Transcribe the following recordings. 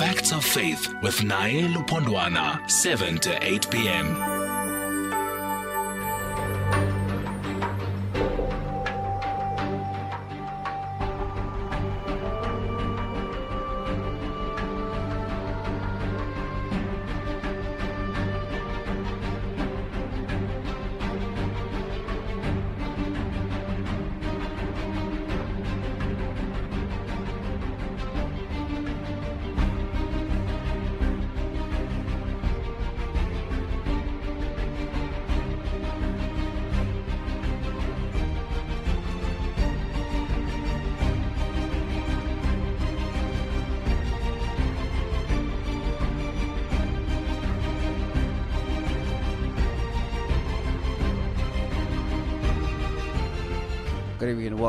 Facts of Faith with Naye Lupondwana, 7 to 8 p.m.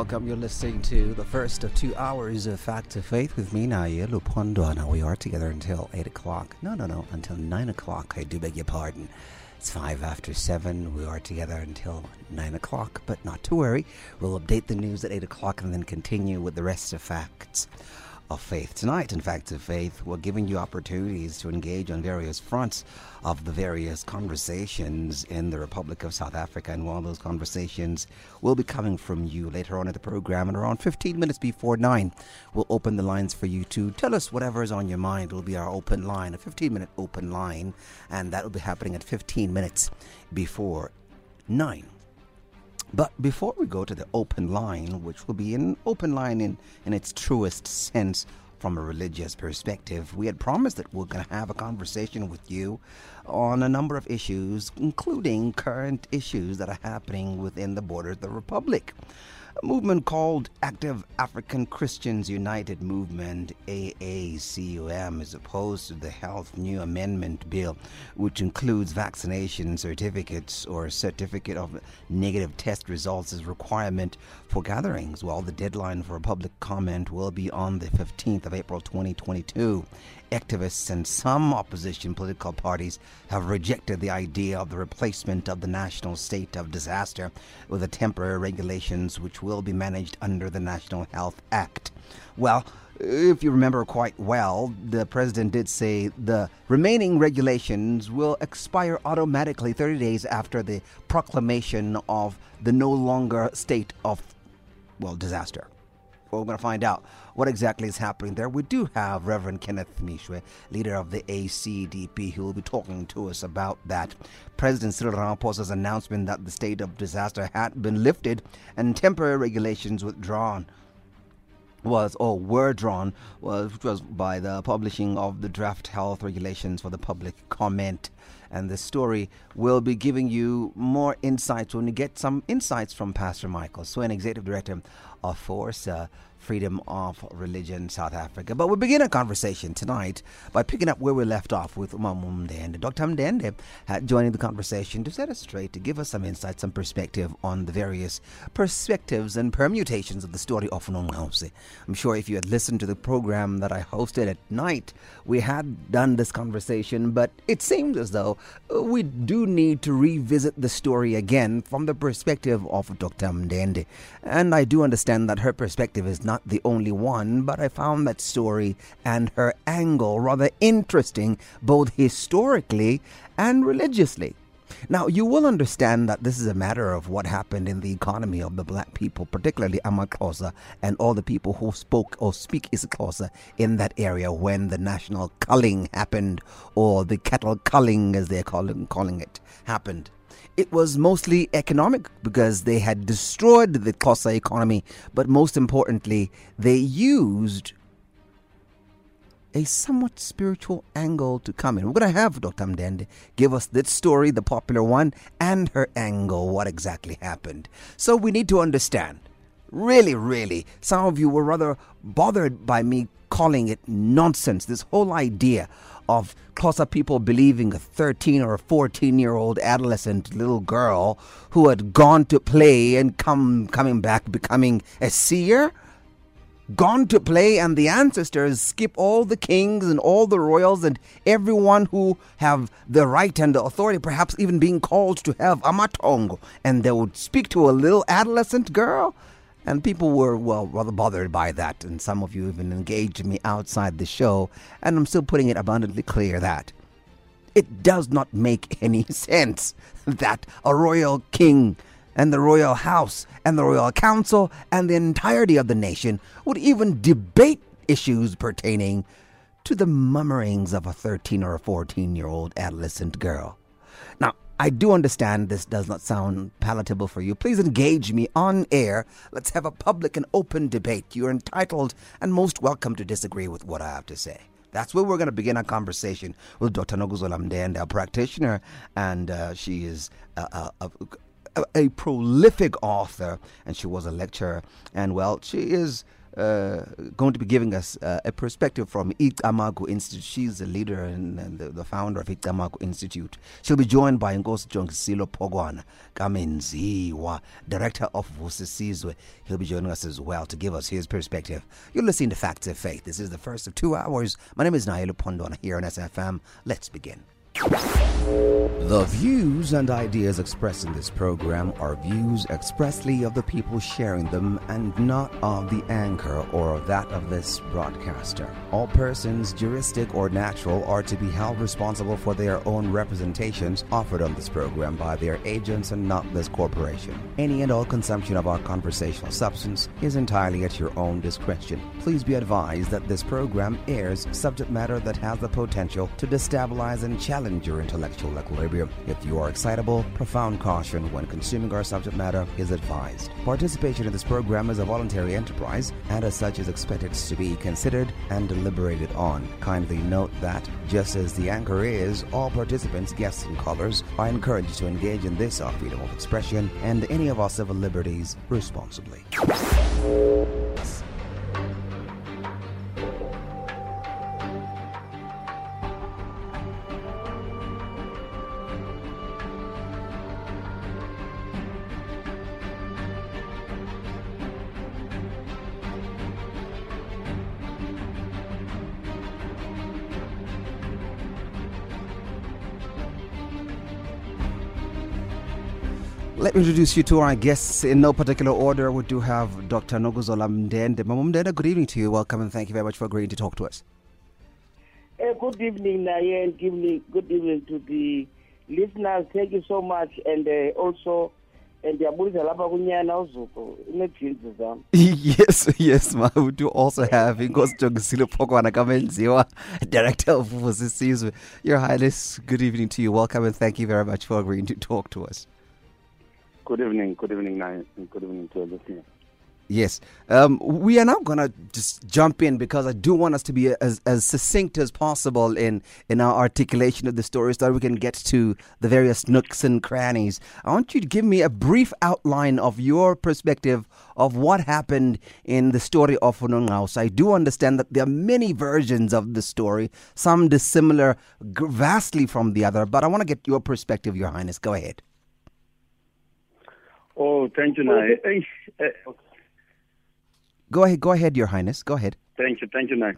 welcome. You're listening to the first of two hours of Fact of Faith with me, Naye Lupondwana. We are together until 8 o'clock. No, no, no, until 9 o'clock. I do beg your pardon. It's 5 after 7. We are together until 9 o'clock, but not to worry. We'll update the news at 8 o'clock and then continue with the rest of Facts of Faith. Tonight, in Facts of Faith, we're giving you opportunities to engage on various fronts of the various conversations in the Republic of South Africa. And one of those conversations will be coming from you later on in the program. And around 15 minutes before 9, we'll open the lines for you to tell us whatever is on your mind. It will be our open line, a 15 minute open line. And that will be happening at 15 minutes before 9. But before we go to the open line, which will be an open line in, in its truest sense from a religious perspective, we had promised that we're going to have a conversation with you on a number of issues, including current issues that are happening within the borders of the Republic a movement called Active African Christians United Movement, AACUM, is opposed to the Health New Amendment Bill, which includes vaccination certificates or certificate of negative test results as requirement for gatherings. While the deadline for public comment will be on the 15th of April 2022, activists and some opposition political parties have rejected the idea of the replacement of the national state of disaster with temporary regulations which will be managed under the National Health Act. Well, if you remember quite well, the president did say the remaining regulations will expire automatically 30 days after the proclamation of the no longer state of, well, disaster. Well, we're going to find out what exactly is happening there. We do have Reverend Kenneth Meshoe, leader of the ACDP, who will be talking to us about that. President Cyril Ramaphosa's announcement that the state of disaster had been lifted and temporary regulations withdrawn was or were drawn was which was by the publishing of the draft health regulations for the public comment and the story will be giving you more insights when we get some insights from Pastor Michael Swain, Executive Director of FOR SA. Uh, freedom of religion South Africa. But we begin a conversation tonight by picking up where we left off with Umam Mndende. Dr. Mndende had uh, joining the conversation to set us straight, to give us some insight, some perspective on the various perspectives and permutations of the story of Nongqawuse. I'm sure if you had listened to the program that I hosted at night, we had done this conversation, but it seems as though uh, we do need to revisit the story again from the perspective of Dr. Mndende. And I do understand that her perspective is not not the only one, but I found that story and her angle rather interesting, both historically and religiously. Now, you will understand that this is a matter of what happened in the economy of the black people, particularly amaXhosa and all the people who spoke or speak isiXhosa in that area when the national culling happened, or the cattle culling, as they're calling, calling it, happened it was mostly economic because they had destroyed the Xhosa economy, but most importantly, they used a somewhat spiritual angle to come in. We're going to have Dr. Mndende give us this story, the popular one, and her angle, what exactly happened. So we need to understand. Really, really, some of you were rather bothered by me calling it nonsense. This whole idea of Xhosa people believing a 13 or a 14 year old adolescent little girl who had gone to play and come coming back becoming a seer? Gone to play and the ancestors skip all the kings and all the royals and everyone who have the right and the authority perhaps even being called to have amatongo and they would speak to a little adolescent girl And people were, well, rather bothered by that. And some of you even engaged me outside the show. And I'm still putting it abundantly clear that it does not make any sense that a royal king and the royal house and the royal council and the entirety of the nation would even debate issues pertaining to the mummerings of a 13 or a 14 year old adolescent girl. I do understand this does not sound palatable for you. Please engage me on air. Let's have a public and open debate. You're entitled and most welcome to disagree with what I have to say. That's where we're going to begin our conversation with Dr. Nokuzola Mndende, a practitioner, and uh, she is a, a, a, a prolific author, and she was a lecturer. And well, she is uh, going to be giving us uh, a perspective from Icamagu Institute. She's the leader and, and the, the, founder of Icamagu Institute. She'll be joined by Nkosi Jongisilo Pokwana Kamenziwa, director of Vusisizwe. He'll be joining us as well to give us his perspective. You're listening to Facts of Faith. This is the first of two hours. My name is Naye Lupondwana here on SFM. Let's begin. The views and ideas expressed in this program are views expressly of the people sharing them and not of the anchor or that of this broadcaster. All persons, juristic or natural, are to be held responsible for their own representations offered on this program by their agents and not this corporation. Any and all consumption of our conversational substance is entirely at your own discretion. Please be advised that this program airs subject matter that has the potential to destabilize and challenge your your equilibrium. If you are excitable, profound caution when consuming our subject matter is advised. Participation in this program is a voluntary enterprise and as such is expected to be considered and deliberated on. Kindly note that, just as the anchor is, all participants, guests, and callers are encouraged to engage in this our freedom of expression and any of our civil liberties responsibly. Let me introduce you to our guests in no particular order. We do have Dr. Nokuzola Mndende. Mama Mndende, good evening to you. Welcome and thank you very much for agreeing to talk to us. Uh, good evening, Naye, and good evening, good evening to the listeners. Thank you so much. And uh, also, ndiyabuliza lapha kunyana uzuku inejinsi zam yes yes ma we do also have inkosi jongisile phokwana kamenziwa director of Vusisizwe your highness good evening to you welcome and thank you very much for agreeing to talk to us Good evening, good evening, Nine, good evening to listeners. Yes. Um, we are now going to just jump in because I do want us to be as, as succinct as possible in, in our articulation of the story so that we can get to the various nooks and crannies. I want you to give me a brief outline of your perspective of what happened in the story of Funungaus. I do understand that there are many versions of the story, some dissimilar vastly from the other, but I want to get your perspective, Your Highness. Go ahead. Oh, thank you, Nai. Uh, go ahead, go ahead, Your Highness. Go ahead. Thank you, thank you, Nai.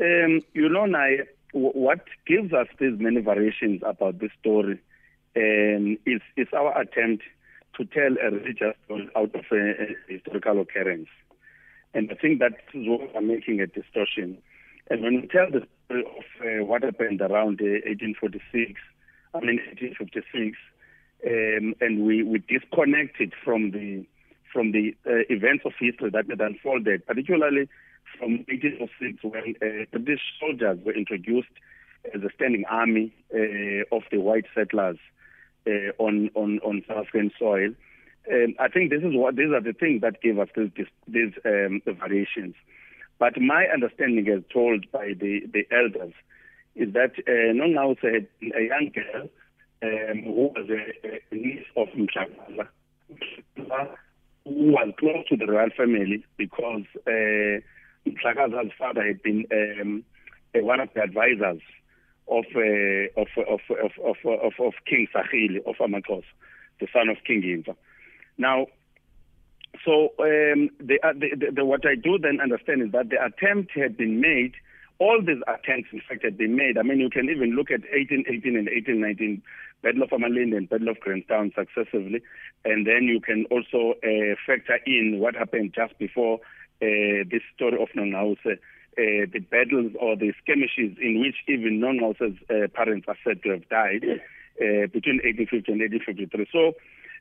Um, you know, Nai, what gives us these many variations about this story um, is, is our attempt to tell a religious story out of a, a historical occurrence. And I think that is what we're making a distortion. And when we tell the story of uh, what happened around uh, 1846, I mean 1856, um, and we, we disconnected from the from the uh, events of history that had unfolded, particularly from 1806 when uh, British soldiers were introduced as a standing army uh, of the white settlers uh, on, on, on South African soil. Um, I think this is what these are the things that gave us these, these um, variations. But my understanding, as told by the, the elders, is that uh, Nongqawuse had a young girl um, who was a, a niece of Mhlakaza, who was close to the royal family because uh, Mhlakaza's father had been um, one of the advisors of, uh, of, of, of, of, of, of King Sarhili of Amakos, the son of King Hintsa. Now, so um, the, uh, the, the, what I do then understand is that the attempt had been made all these attempts, in fact, had been made. I mean, you can even look at 1818 and 1819, Battle of Amalinde and Battle of Grahamstown successively, and then you can also uh, factor in what happened just before uh, this story of Nongqawuse, uh, the battles or the skirmishes in which even Nongqawuse's uh, parents are said to have died uh, between 1850 and 1853. So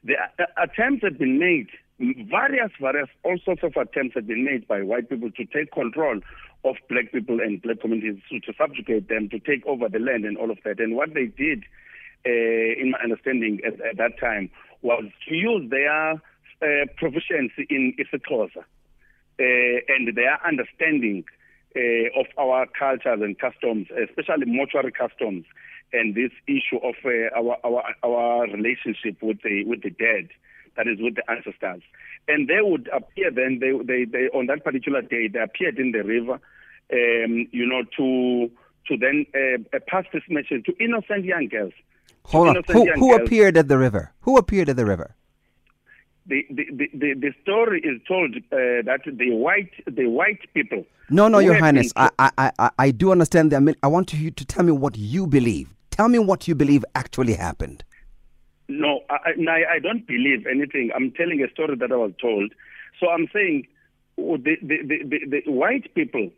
the attempts have been made various, various, all sorts of attempts have been made by white people to take control of black people and black communities, to, to subjugate them, to take over the land and all of that. And what they did, uh, in my understanding at, at, that time, was to use their uh, proficiency in isiXhosa uh, and their understanding uh, of our cultures and customs, especially mortuary customs, and this issue of uh, our, our our relationship with the with the dead that is with the ancestors. And they would appear then, they, they, they on that particular day, they appeared in the river, um, you know, to to then uh, pass this message to innocent young girls. Hold on. Who, who appeared at the river? Who appeared at the river? The, the, the, the story is told uh, that the white the white people. No, no, Your Highness. I, I, I, I do understand that. I, mean, I want you to tell me what you believe. Tell me what you believe actually happened. No, I, I, don't believe anything. I'm telling a story that I was told. So I'm saying oh, the, the, the, the white people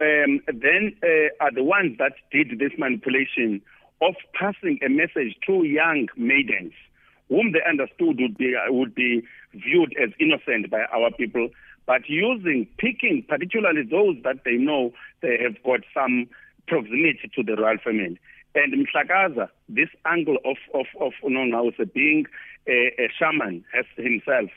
um, then uh, are the ones that did this manipulation of passing a message to young maidens whom they understood would be, would be viewed as innocent by our people, but using, picking particularly those that they know they have got some proximity to the royal family. And Mhlakaza, this angle of, of, of Nongqawuse being a, a shaman as himself.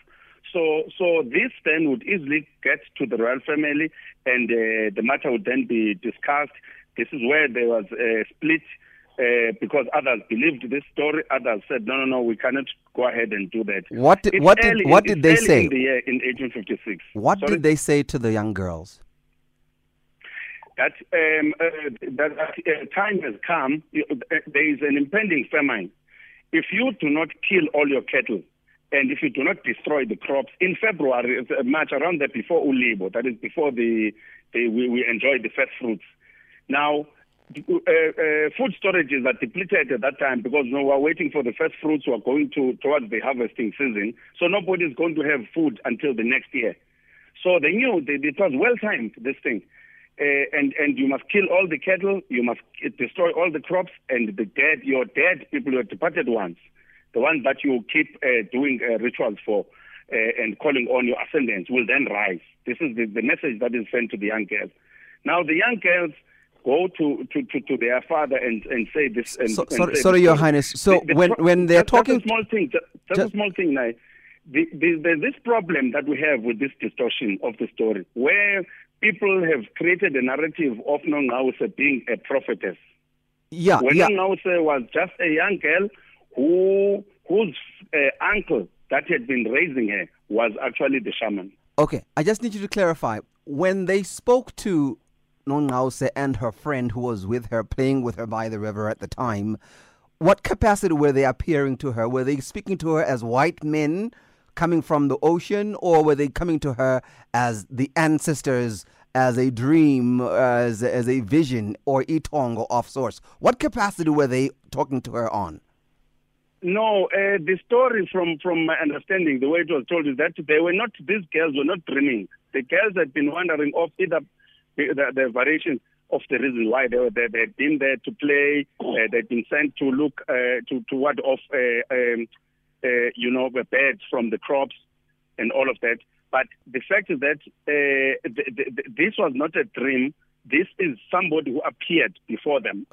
So, so this then would easily get to the royal family and uh, the matter would then be discussed. This is where there was a split uh, because others believed this story. Others said, no, no, no, we cannot go ahead and do that. What did, what did, what did they say? In, the year, in 1856. What Sorry? did they say to the young girls? that um, uh, that uh, time has come. Uh, there is an impending famine. If you do not kill all your cattle, and if you do not destroy the crops in February, uh, March, around that before Ulibo, that is before the, the we, we enjoy the first fruits. Now, uh, uh, food storages are depleted at that time because you know, we're waiting for the first fruits. We're going to towards the harvesting season, so nobody is going to have food until the next year. So they knew it was well timed. This thing uh, and and you must kill all the cattle, you must destroy all the crops, and the dead, your dead people, your departed ones, the ones that you keep uh, doing uh, rituals for uh, and calling on your ascendants, will then rise. This is the, the message that is sent to the young girls. Now the young girls go to, to, to, to their father and, and say this. And, so, and sorry, sorry Your Highness. So the, the when when they're talking, that's a small thing. That's just, a small thing now. The, this problem that we have with this distortion of the story, where people have created a narrative of Nongqawuse being a prophetess. Yeah, when yeah. Nongqawuse was just a young girl who whose uh, uncle that had been raising her was actually the shaman. Okay, I just need you to clarify. When they spoke to Nongqawuse and her friend who was with her, playing with her by the river at the time, what capacity were they appearing to her? Were they speaking to her as white men coming from the ocean, or were they coming to her as the ancestors, as a dream, as, as a vision, or itongo off source? What capacity were they talking to her on? No, uh, the story from, from my understanding, the way it was told is that they were not, these girls were not dreaming. The girls had been wandering off either the, the, the variation of the reason why they were there. They had been there to play. Uh, they'd been sent to look uh, to to ward off uh, um, uh, you know, the birds from the crops and all of that. But the fact is that uh, th- th- this was not a dream. This is somebody who appeared before them,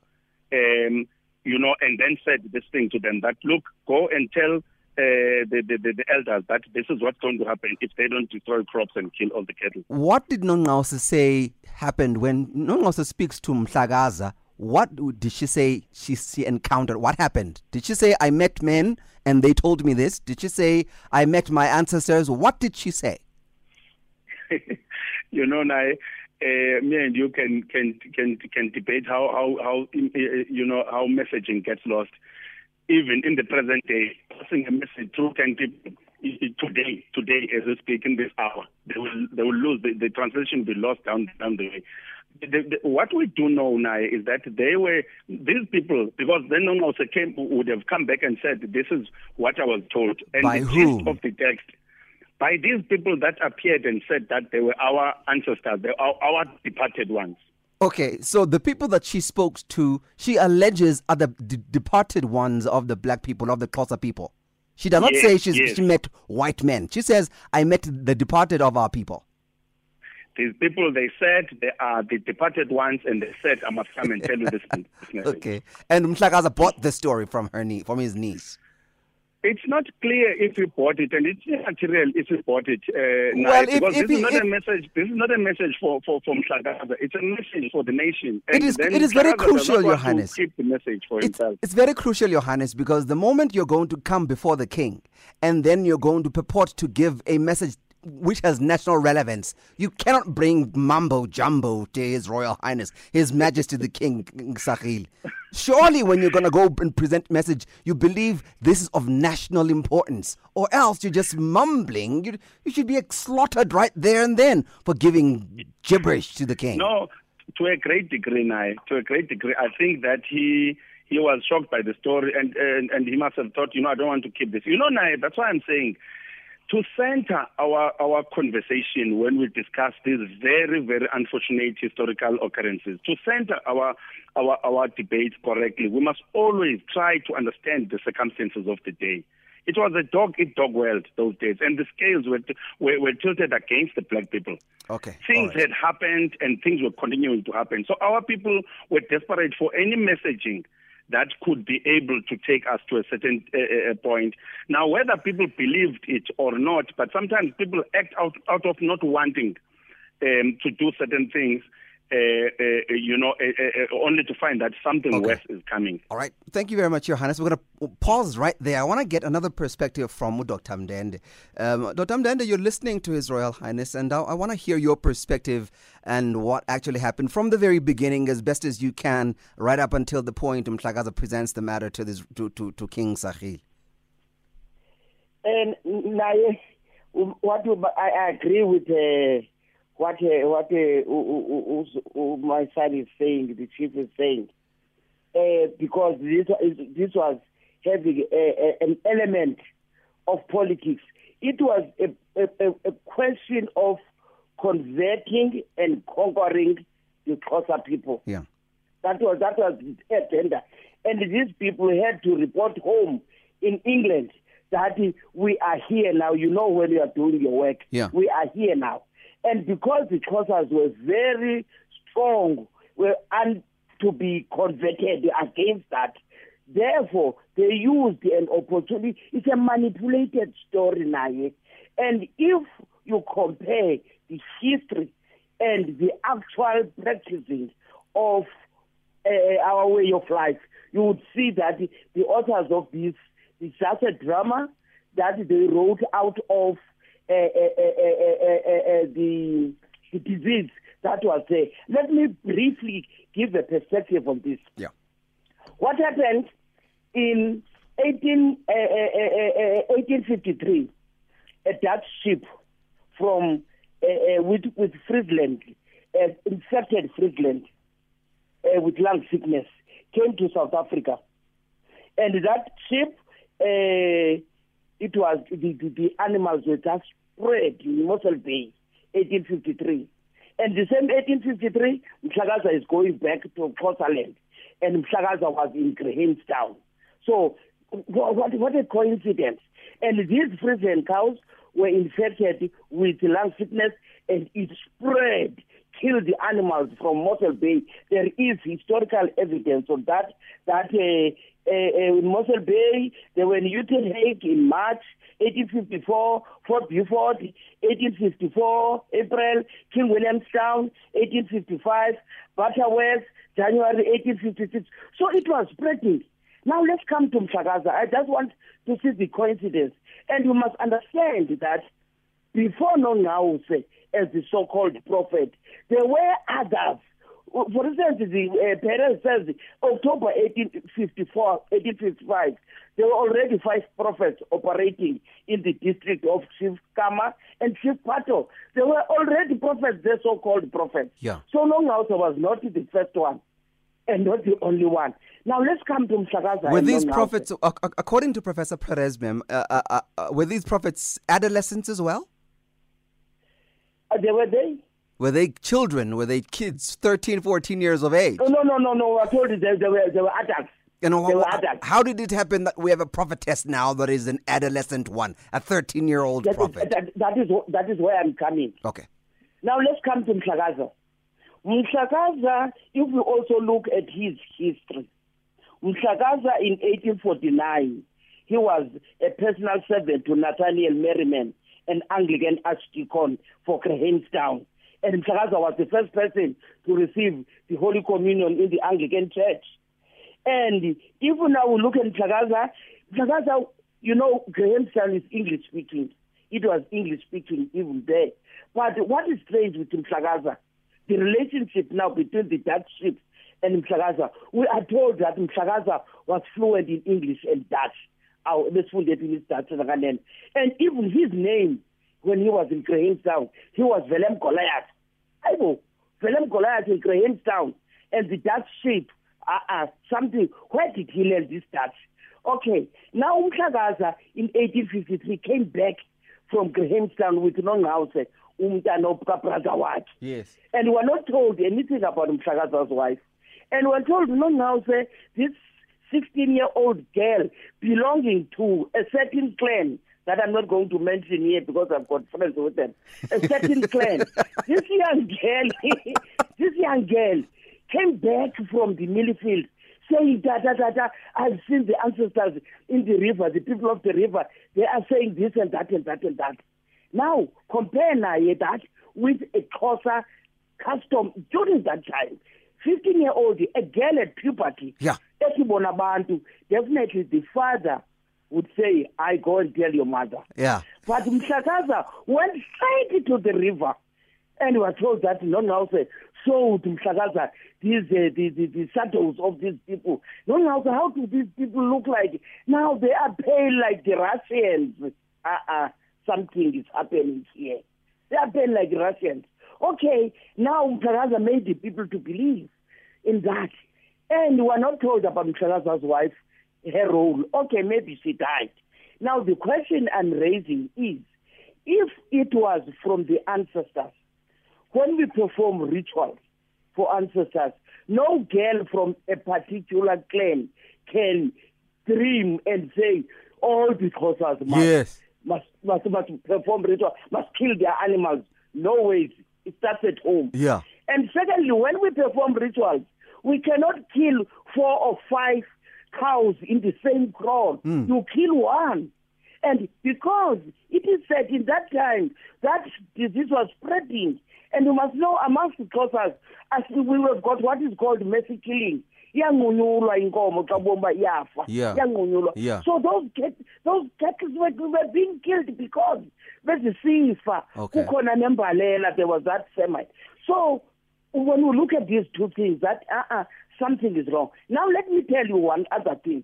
um, you know, and then said this thing to them that, look, go and tell uh, the, the, the, elders that this is what's going to happen if they don't destroy crops and kill all the cattle. What did Nongqawuse say happened when Nongqawuse speaks to Mhlakaza? What did she say she, she encountered? What happened? Did she say, I met men and they told me this? Did she say, I met my ancestors? What did she say? you know, now, uh, me and you can can can can debate how how how uh, you know how messaging gets lost. Even in the present day, passing a message through ten people today, today as we speak in this hour, they will they will lose the, the translation will be lost down down the way. the, the, what we do know now is that they were these people because then also came would have come back and said this is what I was told and By the gist of the text by these people that appeared and said that they were our ancestors, they are our departed ones. Okay, so the people that she spoke to, she alleges are the d- departed ones of the black people, of the Xhosa people. She does not Yes, say she's, yes. she met white men. She says, I met the departed of our people. These people, they said they are the departed ones, and they said, I must come and tell you this, this. Okay. And Mhlakaza bought the story from her knee, from his niece. It's not clear if he bought it, and it's immaterial if he bought it. Uh, now, Well, if- because if this he- is not if- a message. This is not a message for for for Mhlakaza. It's a message for the nation. It is- it is very does crucial, not want to Johannes. Keep the message for It's, himself. it's very crucial, Johannes, because the moment you're going to come before the king and then you're going to purport to give a message which has national relevance, you cannot bring mumbo jumbo to His Royal Highness, His Majesty the King Sahil. Surely, when you're going to go and present message, you believe this is of national importance, or else you're just mumbling. You, you should be slaughtered right there and then for giving gibberish to the king. No, to a great degree, Nai. To a great degree, I think that he he was shocked by the story, and and, and he must have thought, you know, I don't want to keep this. You know, Nai. That's why I'm saying. To center our, our conversation when we discuss these very, very unfortunate historical occurrences, to center our, our, our debate correctly, we must always try to understand the circumstances of the day. It was a dog eat dog world those days, and the scales were, were, were tilted against the black people. Okay. Things right. had happened and things were continuing to happen. So our people were desperate for any messaging that could be able to take us to a certain uh, point. Now, whether people believed it or not, but sometimes people act out, out of not wanting um, to do certain things, you know, uh, uh, uh, only to find that something Okay. worse is coming. All right. Thank you very much, Johannes. We're going to pause right there. I want to get another perspective from Dr. Mndende. Um, Dr. Mndende, you're listening to His Royal Highness, and I, I want to hear your perspective and what actually happened from the very beginning, as best as you can, right up until the point Mhlakaza presents the matter to this to, to, to King Sahil. And naye um, what you, I I agree with uh, what uh, what uh, my son is saying, the chief is saying, uh, because this this was having an element of politics. It was a, a, a- a question of converting and conquering the Xhosa people. Yeah. That was that was the agenda, and these people had to report home in England that we are here now. You know when you are doing your work. Yeah. We are here now, and because the Xhosas were very strong, were and to be converted against that. Therefore, they used an opportunity. It's a manipulated story now, and if you compare the history and the actual practicing of uh, our way of life, you would see that the authors of this is just a drama that they wrote out of uh, uh, uh, uh, uh, uh, the, the disease that was there. Let me briefly give a perspective on this. Yeah. What happened in 18, uh, uh, uh, uh, 1853? A Dutch ship from uh, uh, with with Friesland, uh, infected Friesland uh, with lung sickness, came to South Africa, and that ship, uh, it was the, the, the animals were just spread in Mossel Bay, 1853. And the same 1853, Mhlakaza is going back to Xhosaland, and Mhlakaza was in Grahamstown. So, wha- what, what a coincidence. And these Friesian cows were infected with lung sickness, and it spread, killed the animals from Mossel Bay. There is historical evidence of that, that uh, uh, uh, in Mossel Bay, they were in Uitenhage in March 1854, Fort Beaufort 1854, April, King Williamstown 1855, Butterworth January 1856. So it was spreading. Now let's come to Mhlakaza. I just want to see the coincidence. And you must understand that before Nongqawuse, as the so-called prophet, there were others for instance, the uh, Peires says October 1854, 1855, there were already five prophets operating in the district of Chief Kama and Chief Pato. There were already prophets, the so-called prophets. Yeah. So Nongqawuse was not the first one and not the only one. Now let's come to Mhlakaza. Were these prophets, ac- ac- according to Professor Peires, ma'am, uh, uh, uh, uh, were these prophets adolescents as well? Uh, they were they? Were they children? Were they kids, 13, 14 years of age? Oh, no, no, no, no. I told you they, they, were, they were adults. You know, They were adults. how did it happen that we have a prophetess now that is an adolescent one, a 13 year old prophet? that, that, is, that is where I'm coming. Okay. Now let's come to Mhlakaza. Mhlakaza, if you also look at his history, Mhlakaza in 1849, he was a personal servant to Nathaniel Merriman, an Anglican archdeacon for Grahamstown. And Mhlakaza was the first person to receive the Holy Communion in the Anglican Church. And even now we look at Mhlakaza, Mhlakaza, you know, Grahamstown is English speaking. It was English speaking even there. But what is strange with Mhlakaza, the relationship now between the Dutch ships and Mhlakaza, we are told that Mhlakaza was fluent in English and Dutch. Our befunded in his Dutch and and even his name when he was in Grahamstown, he was Willem Goliath. Aibo, Willem Goliath in Grahamstown and the Dutch ship uh, uh, something. Where did he learn this Dutch? Okay, now Umhlakaza in 1853 came back from Grahamstown with Nongqawuse, umntana brother wakhe. Yes. And we're not told anything about Mhlakaza's wife. And we're told Longhauser, this 16-year-old girl belonging to a certain clan that I'm not going to mention here because I've got friends with them. A certain clan. This young girl, this young girl came back from the milling field saying da da da da. I've seen the ancestors in the river, the people of the river. They are saying this and that and that and that. Now compare naye that with a Xhosa custom during that time. 15 year old, a girl at puberty. Yeah. Abantu, definitely the father would say, I go and tell your mother. Yeah. But Mhlakaza went straight to the river and was told that Nongqawuse sold Mhlakaza these uh, the, the, the saddles of these people. No Nongqawuse, how do these people look like? Now they are pale like the Russians. Uh-uh, something is happening here. They are pale like Russians. Okay, now Mhlakaza made the people to believe in that. And we are not told about Mhlakaza's wife, her role. Okay, maybe she died. Now the question I'm raising is, if it was from the ancestors, when we perform rituals for ancestors, no girl from a particular clan can dream and say, all the Xhosas must, Yes. must, must, must perform rituals, must kill their animals. No ways. It starts at home. Yeah. And secondly, when we perform rituals, we cannot kill four or five cows in the same crowd. Hmm. You kill one. And because it is said in that time that disease was spreading, and you must know amongst the Xhosas, as we have got what is called mercy killing. iyanqunyulwa inkomo xa ubona uba iyafa Yeah. iyanqunyulwa Yeah. so those cat, those cattle were, were being killed because bezisifa Okay. kukhona nembalela there was that famine so when we look at these two things that uh-uh, something is wrong now let me tell you one other thing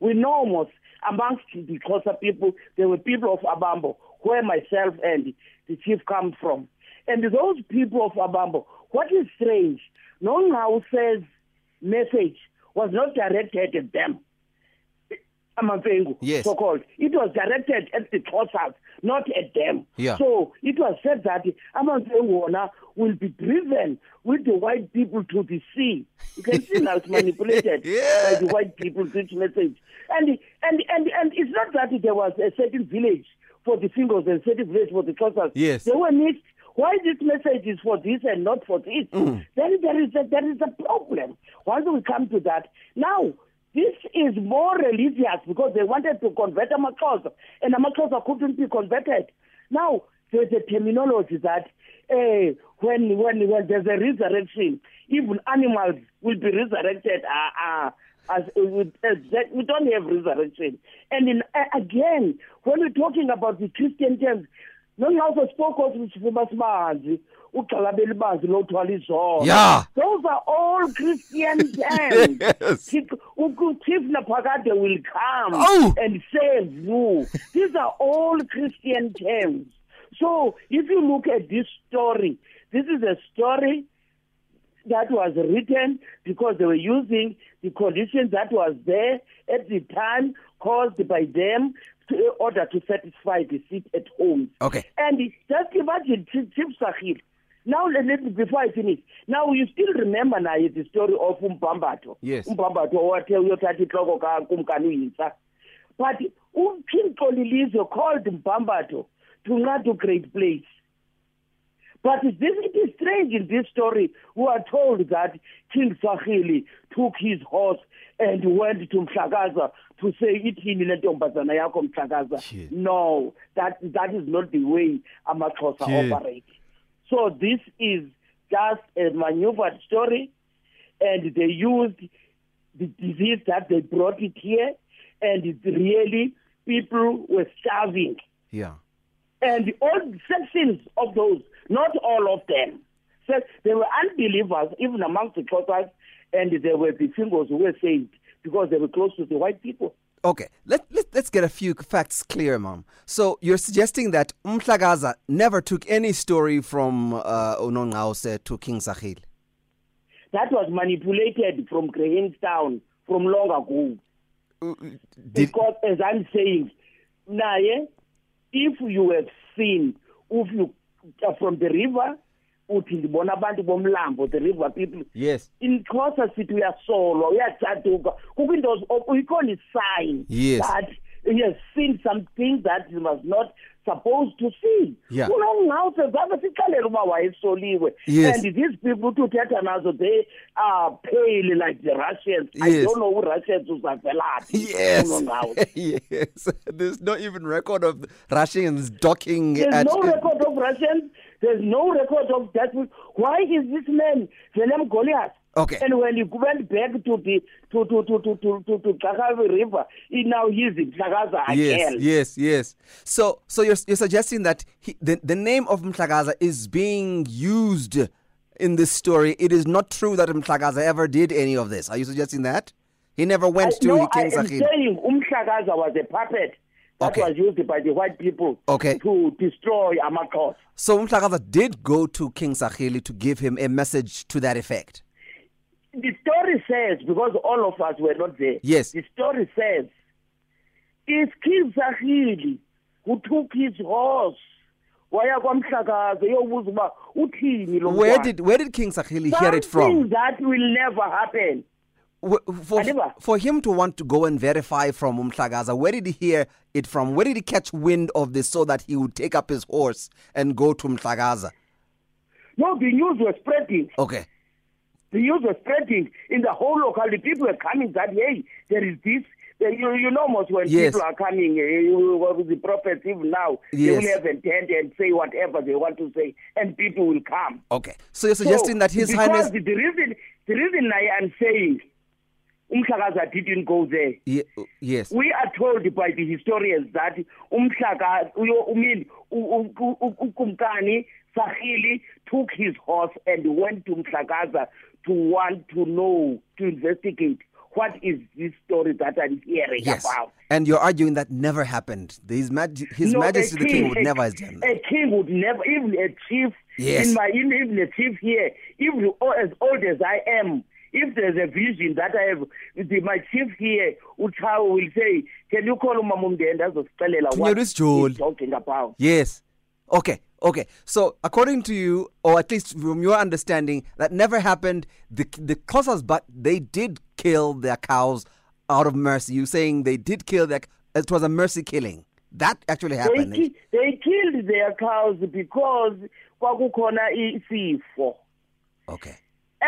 we know almost amongst the Xhosa people, there were people of Abambo, where myself and the chief come from. And those people of Abambo, what is strange, Nongqawuse's message was not directed at them. Yes. so called. It was directed at the Xhosas, not at them. Yeah. So it was said that Amamfengu will be driven with the white people to the sea. You can see now it's manipulated Yeah. by the white people to this message. And and and and it's not that there was a certain village for the singles and certain village for the Xhosas. Yes. They were mixed. Why this message is for this and not for this? Mm. Then there is a there is a problem. Once we come to that, now this is more religious because they wanted to convert Amaxhosa, and Amaxhosa couldn't be converted. Now there's a terminology that uh, when when when there's a resurrection, even animals will be resurrected. Uh, uh, as uh, as that we don't have resurrection, and in, uh, again, when we're talking about the Christian terms, Nonke spoke of Simanzi, ugxala lothwala izolo Yeah. those are all christian terms Yes. Uchief naphakade will come Oh. and save you these are all christian terms so if you look at this story this is a story that was written because they were using the conditions that was there at the time caused by them to, in order to satisfy the seat at home. Okay. And just imagine Chief Sahil. Now let let before I finish. Now you still remember now is the story of Umbambato. Yes. Umbambato wathe uyothatha inhloko kakumkani uyinsa. But uPing Lilizwe called Mbambato to not to great place. But this it is strange in this story. We are told that King Sarhili took his horse and went to Mhlakaza to say ithini le ntombazana yakho. Shit. No, that that is not the way amaXhosa Shit. So this is just a maneuvered story, and they used the disease that they brought it here, and it's really people were starving Yeah. and all sections of those, not all of them. So they were unbelievers, even amongst the Xhosas, and there were the singles who were saved because they were close to the white people. Okay, let, let, let's get a few facts clear, Mom. So you're suggesting that Umhlakaza never took any story from uh, Unongqawuse to King Sahil? That was manipulated from Grahamstown from long ago. Did, because as I'm saying, naye, if you have seen, if you uh, from the river, uthi ndibona abantu bomlambo, the river people, yes. in Xhosa sithi uyasolwa kukho into ikhona sign Yes. that he has seen something that he was not supposed to see unongawuse zabe sixelele uba wayesoliwe Yes. and these people uthi uthetha nazo they are pale like the russians i Yes. don't know urussians uzavelaphi Yes. yes. There's no even record of Russians docking There's at. no record of Russians. There's no record of that. Why is this man Willem Goliath? Okay. And when he went back to the to to to to to to, to Kakavi River, he now he's in Plagaza Yes, again. yes, yes. So, so you're you're suggesting that he, the the name of Mhlakaza is being used in this story. It is not true that Mhlakaza ever did any of this. Are you suggesting that he never went I, to no, I'm Sahil? saying Umhlakaza was a puppet that Okay. was used by the white people Okay. to destroy Amakos. So Mhlakaza did go to King Sarhili to give him a message to that effect. The story says, because all of us were not there, Yes. the story says, is King Sarhili who took his horse waya kwamhlakaza yobuza uba uthini lo Where did where did King Sahili hear it Something from? that will never happen. For, for him to want to go and verify from Umhlakaza, where did he hear it from? Where did he catch wind of this so that he would take up his horse and go to Umhlakaza? No, the news was spreading. Okay. The news was spreading in the whole locality. People were coming that, hey, there is this. You, you know, most when Yes. people are coming, uh, with the prophets, even now, Yes. they will have a tent and say whatever they want to say, and people will come. Okay. So you're suggesting So, that His Highness. The reason, the reason I am saying Umhlakaza didn't go there. Ye- uh, yes. We are told by the historians that Umhlaka, I mean, Ukumkani Sarhili took his horse and went to Mhlakaza to want to know, to investigate what is this story that I'm hearing Yes. about. And you're arguing that never happened. His, Maj- His No, Majesty the King would a- never have done that. A king would never, even a chief, Yes. in my, even a chief here, even as old as I am, if there's a vision that I have, the, my chief here, Uchawa will say, can you call Mamumdenda azosixelela what he's talking about? Yes. Okay. Okay. So according to you, or at least from your understanding, that never happened. The the Xhosas, but they did kill their cows out of mercy. You saying they did kill their? It was a mercy killing. That actually They, happened. ki- they killed their cows because kwakukhona isifo. Okay.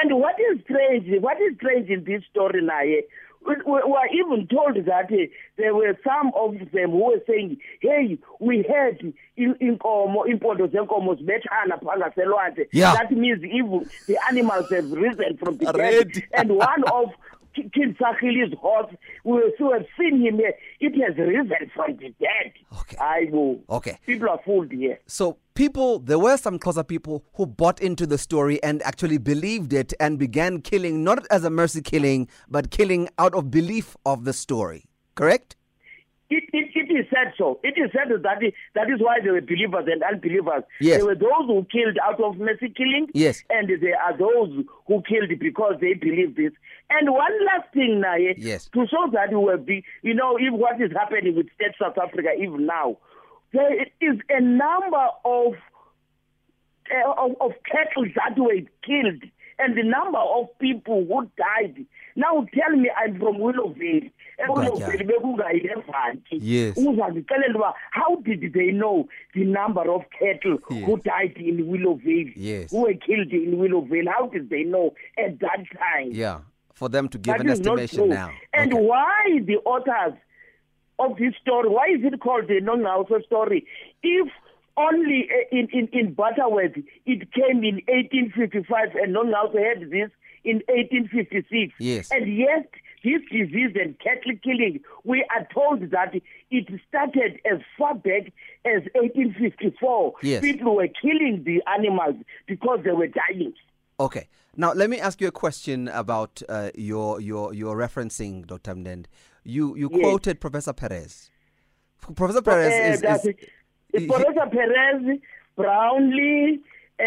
And what is strange, what is strange in this story now, eh, we, we were even told that eh, there were some of them who were saying, hey, we had in- inkomo, impondo zenkomo zibethana phaa ngaselwandle. That means even the animals have risen from the dead. And one of King Sarhili's horse. We have seen him here. It has risen from the dead. Okay. I will. Okay. People are fooled here. So people, there were some Xhosa people who bought into the story and actually believed it and began killing, not as a mercy killing, but killing out of belief of the story. Correct? It, it, it is said so. It is said that it, that is why there were believers and unbelievers. Yes. There were those who killed out of mercy killing. Yes. And there are those who killed because they believe this. And one last thing now, eh, Yes. to show that we will be, you know, if what is happening with State South Africa even now, there is a number of uh, of, of cattle that were killed and the number of people who died. Now tell me I'm from Willowvale. Willowvale Yes. uzazixelela uba how did they know the number of cattle Yes. who died in Willowvale Yes. who were killed in Willowvale how did they know at that time Yeah. For them to give that an estimation now. And Okay. why the authors of this story, why is it called the Nongqawuse story? If only uh, in, in, in Butterworth it came in 1855 and Nongqawuse had this in 1856. Yes. And yet, this disease and cattle killing, we are told that it started as far back as 1854. Yes. People were killing the animals because they were dying. Okay. Now let me ask you a question about uh, your your your referencing, Dr. Mndende. You you Yes. quoted Professor Peires. Professor Peires Eh, is, is Professor Peires, Brownlee, uh,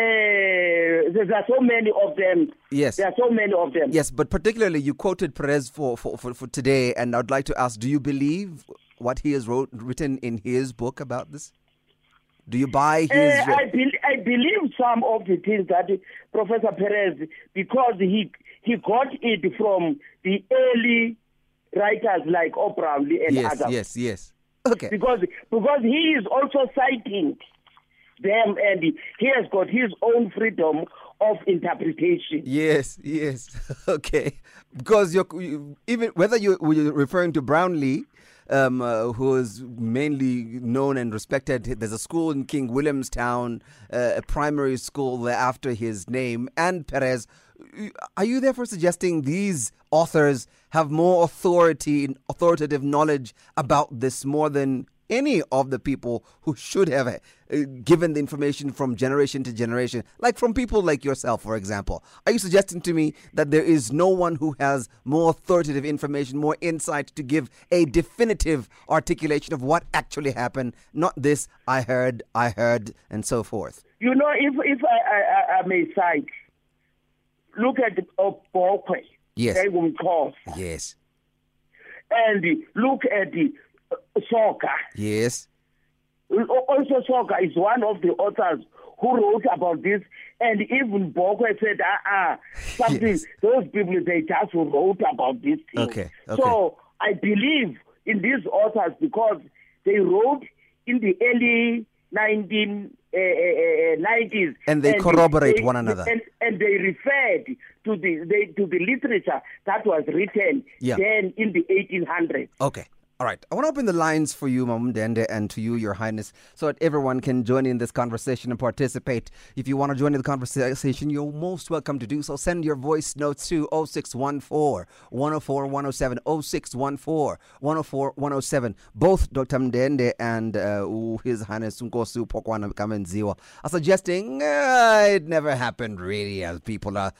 there are so many of them. Yes. There are so many of them. yes, but particularly you quoted Peires for, for, for, for today, and I'd like to ask: Do you believe what he has wrote written in his book about this? Do you buy his? Uh, I, be- I believe some of the things that Professor Peires, because he he got it from the early writers like O. Brownlee and yes, others. yes, yes. Okay. Because because he is also citing them and he has got his own freedom of interpretation. Yes, yes. Okay. Because you're you, even whether you, you're referring to Brownlee, um, uh, who is mainly known and respected. There's a school in King Williamstown, uh, a primary school there after his name, and Peires. Are you therefore suggesting these authors have more authority, authoritative knowledge about this more than any of the people who should have uh, given the information from generation to generation, like from people like yourself, for example. Are you suggesting to me that there is no one who has more authoritative information, more insight to give a definitive articulation of what actually happened? Not this, I heard, I heard, and so forth. You know, if if I, I, I may cite, look at Obokwe. Yes. Engumxhosa, Yes, And look at the uh, Soga. yes, Also, Soga is one of the authors who wrote about this. And even Bokwe said, ah, ah, something, Yes. those people, they just wrote about this thing. Okay, okay. So I believe in these authors because they wrote in the early 19, uh, Eh, eh, eh, 90s. And they corroborate one another. And, and they referred to the, they, to the literature that was written Yeah. then in the 1800s. Okay. All right. I want to open the lines for you, Mam Dende, and to you, Your Highness, so that everyone can join in this conversation and participate. If you want to join in the conversation, you're most welcome to do so. Send your voice notes to 0614 104 107, 0614 104 107. Both Dr. Mndende and uh, His Highness Unkosu Pokwana Kamenziwa are suggesting uh, it never happened really, as people are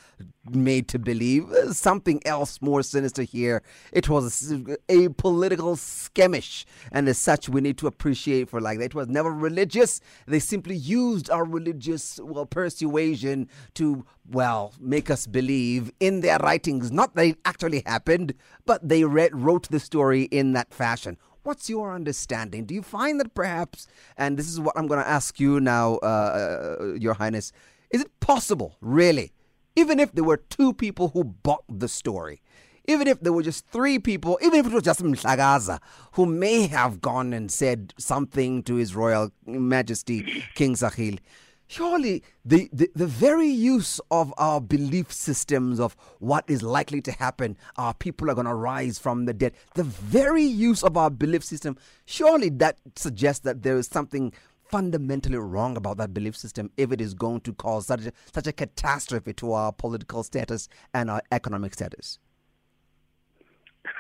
made to believe. Uh, something else more sinister here. It was a political skirmish, and as such, we need to appreciate for like that. It was never religious. They simply used our religious well persuasion to well make us believe in their writings. Not that it actually happened, but they read, wrote the story in that fashion. What's your understanding? Do you find that perhaps, and this is what I'm going to ask you now, uh, uh, uh, Your Highness, is it possible, really, even if there were two people who bought the story, even if there were just three people, even if it was just Mhlakaza, who may have gone and said something to His Royal Majesty King Sarhili, surely the, the, the very use of our belief systems of what is likely to happen, our people are going to rise from the dead, the very use of our belief system, surely that suggests that there is something fundamentally wrong about that belief system if it is going to cause such a, such a catastrophe to our political status and our economic status.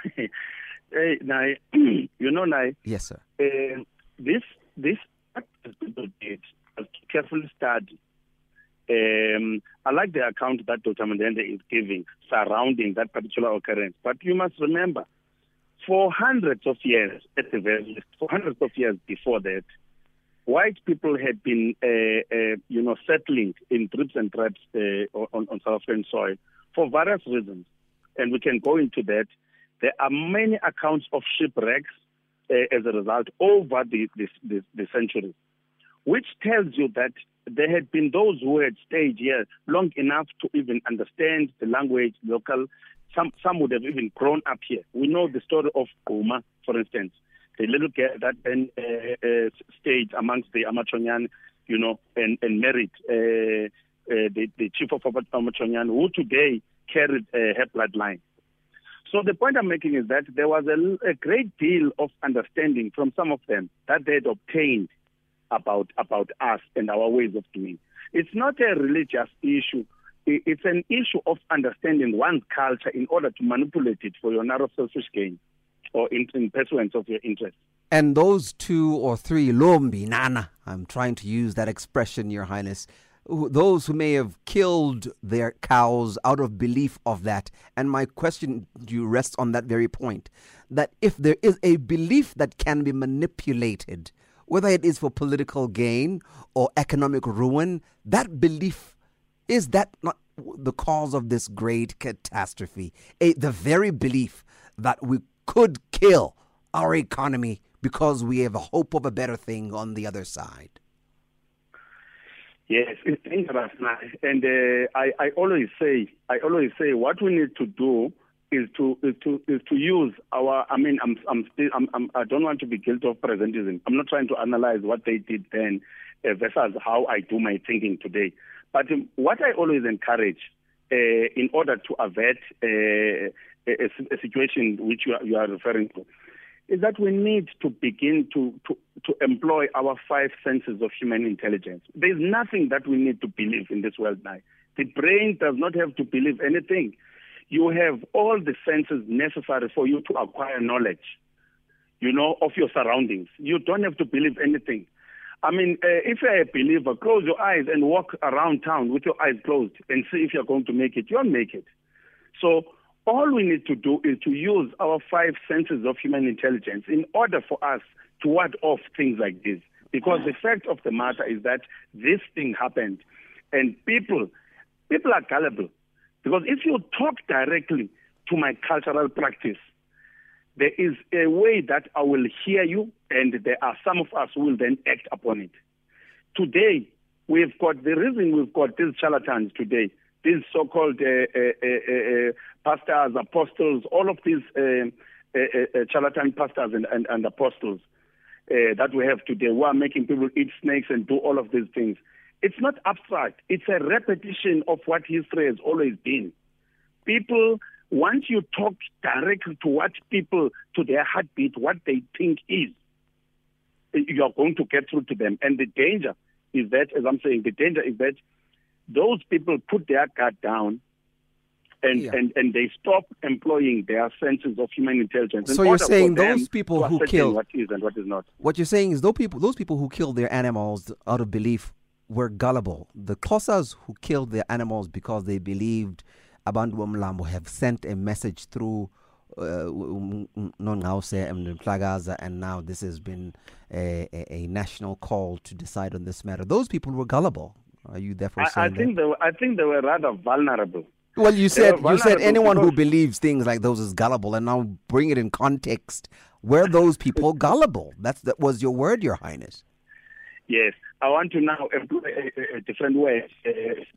hey, now, you know, now, Yes, sir. uh, this this what the people did was carefully study. Um, I like the account that Dr. Mndende is giving surrounding that particular occurrence. But you must remember, for hundreds of years, at the very least, for hundreds of years before that, white people had been, uh, uh, you know, settling in trips and traps uh, on, on South African soil for various reasons, and we can go into that. There are many accounts of shipwrecks as a result over the, the, the, the centuries, which tells you that there had been those who had stayed here long enough to even understand the language, local. Some some would have even grown up here. We know the story of Guma, for instance, the little girl that then uh, uh, stayed amongst the Amachonyan, you know, and, and married uh, the, the chief of Amachonyan, who today carried her bloodline. So the point I'm making is that there was a, a great deal of understanding from some of them that they had obtained about about us and our ways of doing. It's not a religious issue. It's an issue of understanding one's culture in order to manipulate it for your narrow selfish gain or in, in pursuance of your interests. And those two or three lombi nana, I'm trying to use that expression, Your Highness, those who may have killed their cows out of belief of that. And my question to you rests on that very point that if there is a belief that can be manipulated, whether it is for political gain or economic ruin, that belief is that not the cause of this great catastrophe? A, the very belief that we could kill our economy because we have a hope of a better thing on the other side. Yes, it's dangerous now. And uh, I, I always say, I always say, what we need to do is to is to is to use our. I mean, I'm I'm still I'm, I'm I don't want to be guilty of presentism. I'm not trying to analyze what they did then uh, versus how I do my thinking today. But um, what I always encourage, uh, in order to avert uh, a, a, situation which you are, you are referring to, is that we need to begin to, to, to employ our five senses of human intelligence. There's nothing that we need to believe in this world now. The brain does not have to believe anything. You have all the senses necessary for you to acquire knowledge, you know, of your surroundings. You don't have to believe anything. I mean, uh, if you're a believer, close your eyes and walk around town with your eyes closed and see if you're going to make it. You'll make it. So all we need to do is to use our five senses of human intelligence in order for us to ward off things like this. Because the fact of the matter is that this thing happened, and people, people are gullible. Because if you talk directly to my cultural practice, there is a way that I will hear you, and there are some of us who will then act upon it. Today, we've got the reason we've got these charlatans today, these so-called uh uh, uh, uh, uh, pastors, apostles, all of these uh, charlatan pastors and, and, and apostles that we have today, who are making people eat snakes and do all of these things. It's not abstract. It's a repetition of what history has always been. People, once you talk directly to what people, to their heartbeat, what they think is, you are going to get through to them. And the danger is that, as I'm saying, the danger is that those people put their guard down and, Yeah. and, and they stop employing their senses of human intelligence. So you're saying those people who kill- what is and what is not. What you're saying is those people, those people who killed their animals out of belief were gullible. The Xhosas who killed their animals because they believed Abantu Mlambo have sent a message through uh, Nongqawuse and and now this has been a, a, a national call to decide on this matter. Those people were gullible. Are you therefore I, I saying think that? they were, I think they were rather vulnerable. Well, you said you said anyone who believes things like those is gullible, and now bring it in context. Were those people gullible? That's that was your word, Your Highness. Yes, I want to now employ a, a- different way uh,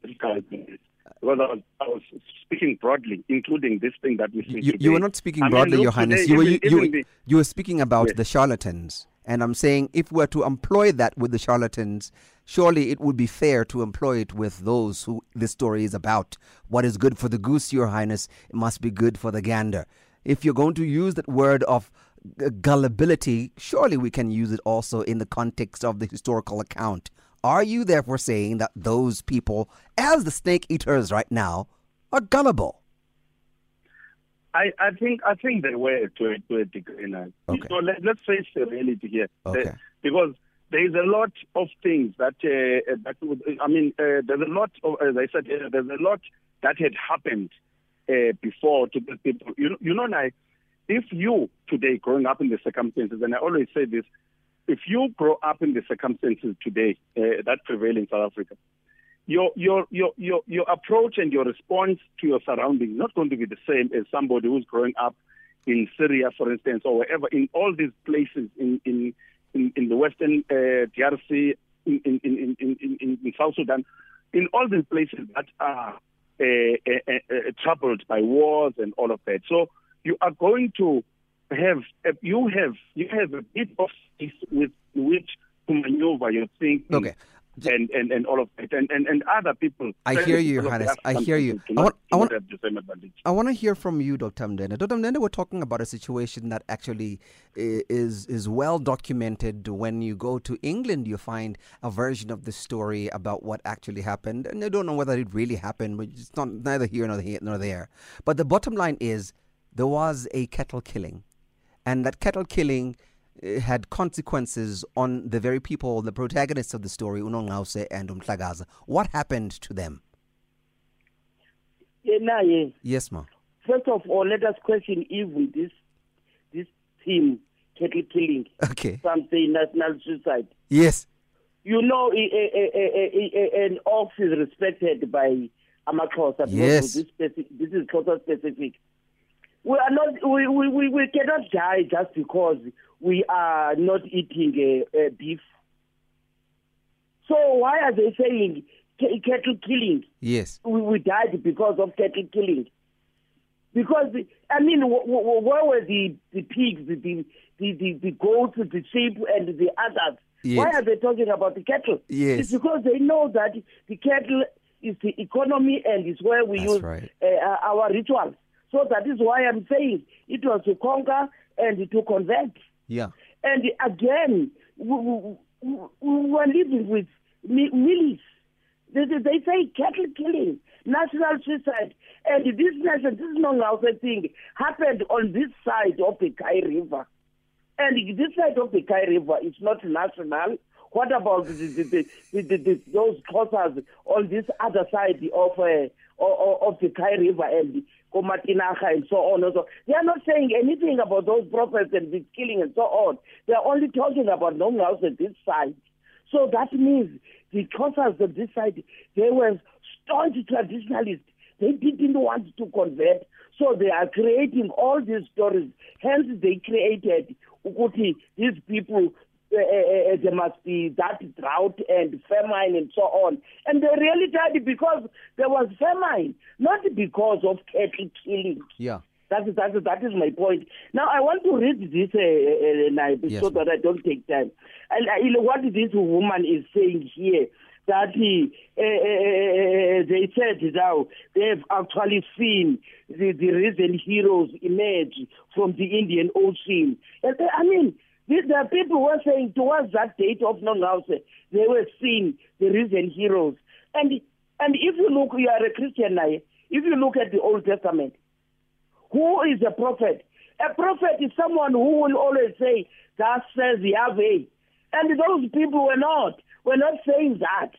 because I was, I was speaking broadly, including this thing that we You, you were not speaking I broadly, look Your Highness. today, You were even- you, you, the- you were speaking about Yes. the charlatans, and I'm saying if we're to employ that with the charlatans, surely it would be fair to employ it with those who this story is about. What is good for the goose, Your Highness, it must be good for the gander. If you're going to use that word of gullibility, surely we can use it also in the context of the historical account. Are you therefore saying that those people, as the snake eaters right now, are gullible? I, I think I think they were to a, to a degree now. Okay. So let, let's face the reality here, Okay. Uh, because there is a lot of things that uh, that would, I mean, uh, there's a lot of, as I said, uh, there's a lot that had happened uh, before to the people. You know, you know, now, if you today growing up in the circumstances, and I always say this, if you grow up in the circumstances today uh, that prevail in South Africa, your your your your your approach and your response to your surroundings not going to be the same as somebody who's growing up in Syria, for instance, or wherever in all these places in in in, in the Western uh, DRC, in in, in, in, in in South Sudan, in all these places that are uh, uh, uh, uh, troubled by wars and all of that. So you are going to have uh, you have you have a bit of space with which to maneuver your thinking Okay. And, and, and all of that. And, and, and other people. I hear you, Johannes. I hear you. I want- I want- have the same advantage. I want to hear from you, Dr. Mndende. Dr. Mndende, we're talking about a situation that actually eh, is is well documented. When you go to England, you find a version of the story about what actually happened, and I don't know whether it really happened, but it's not neither here nor here nor there. But the bottom line is there was a cattle killing, and that cattle killing Eh, had consequences on the very people, the protagonists of the story, Unongqawuse and Umhlakaza. What happened to them? Yeah, nah, yeah. Yes, ma'am. First of all, let us question even this this team cattle killing. Okay. Some say national suicide. Yes. You know, a, a, an ox is respected by because Yes. This, specific, this is Xhosa specific. We are not. We, we, we cannot die just because we are not eating uh, uh, beef. So why are they saying ca- cattle killing? Yes. we, we died because of cattle killing. Because I mean, wh- wh- where were the the pigs, the the the, the, the goats, the sheep, and the others? Yes. Why are they talking about the cattle? Yes. it's because they know that the cattle is the economy and is where we That's use right. uh, our rituals. So that is why I'm saying it was to conquer and to convert. Yeah. And again, we, we, we we were living with mi- millies. They, they say cattle killing, national suicide, and this nation, this Nongqawuse thing happened on this side of the Kei River. And this side of the Kei River is not national. What about the, the, the, those causes on this other side of uh, of, of the Kei River and Komatinaha and so on and so They are not saying anything about those prophets and the killing and so on. They are only talking about Nongqawuse at this side. So that means the causes on this side, they were staunch traditionalists. They didn't want to convert. So they are creating all these stories. Hence, they created Ukuti, these people, uh, uh, uh, there must be that drought and famine and so on. And they really died because there was famine, not because of cattle killing. Yeah. That is, that is, that is my point. Now, I want to read this uh, uh, Yes, so that I don't take time. And uh, you know, what this woman is saying here, that he, uh, uh, they said now they have actually seen the, the risen heroes emerge from the Indian Ocean. And they, I mean, the, the people who were saying towards that date of Nongqawuse, they were seeing the risen heroes. And and if you look, you are a Christian now. If you look at the Old Testament, who is a prophet? A prophet is someone who will always say, "Thus says Yahweh," and those people were not. Were not saying that.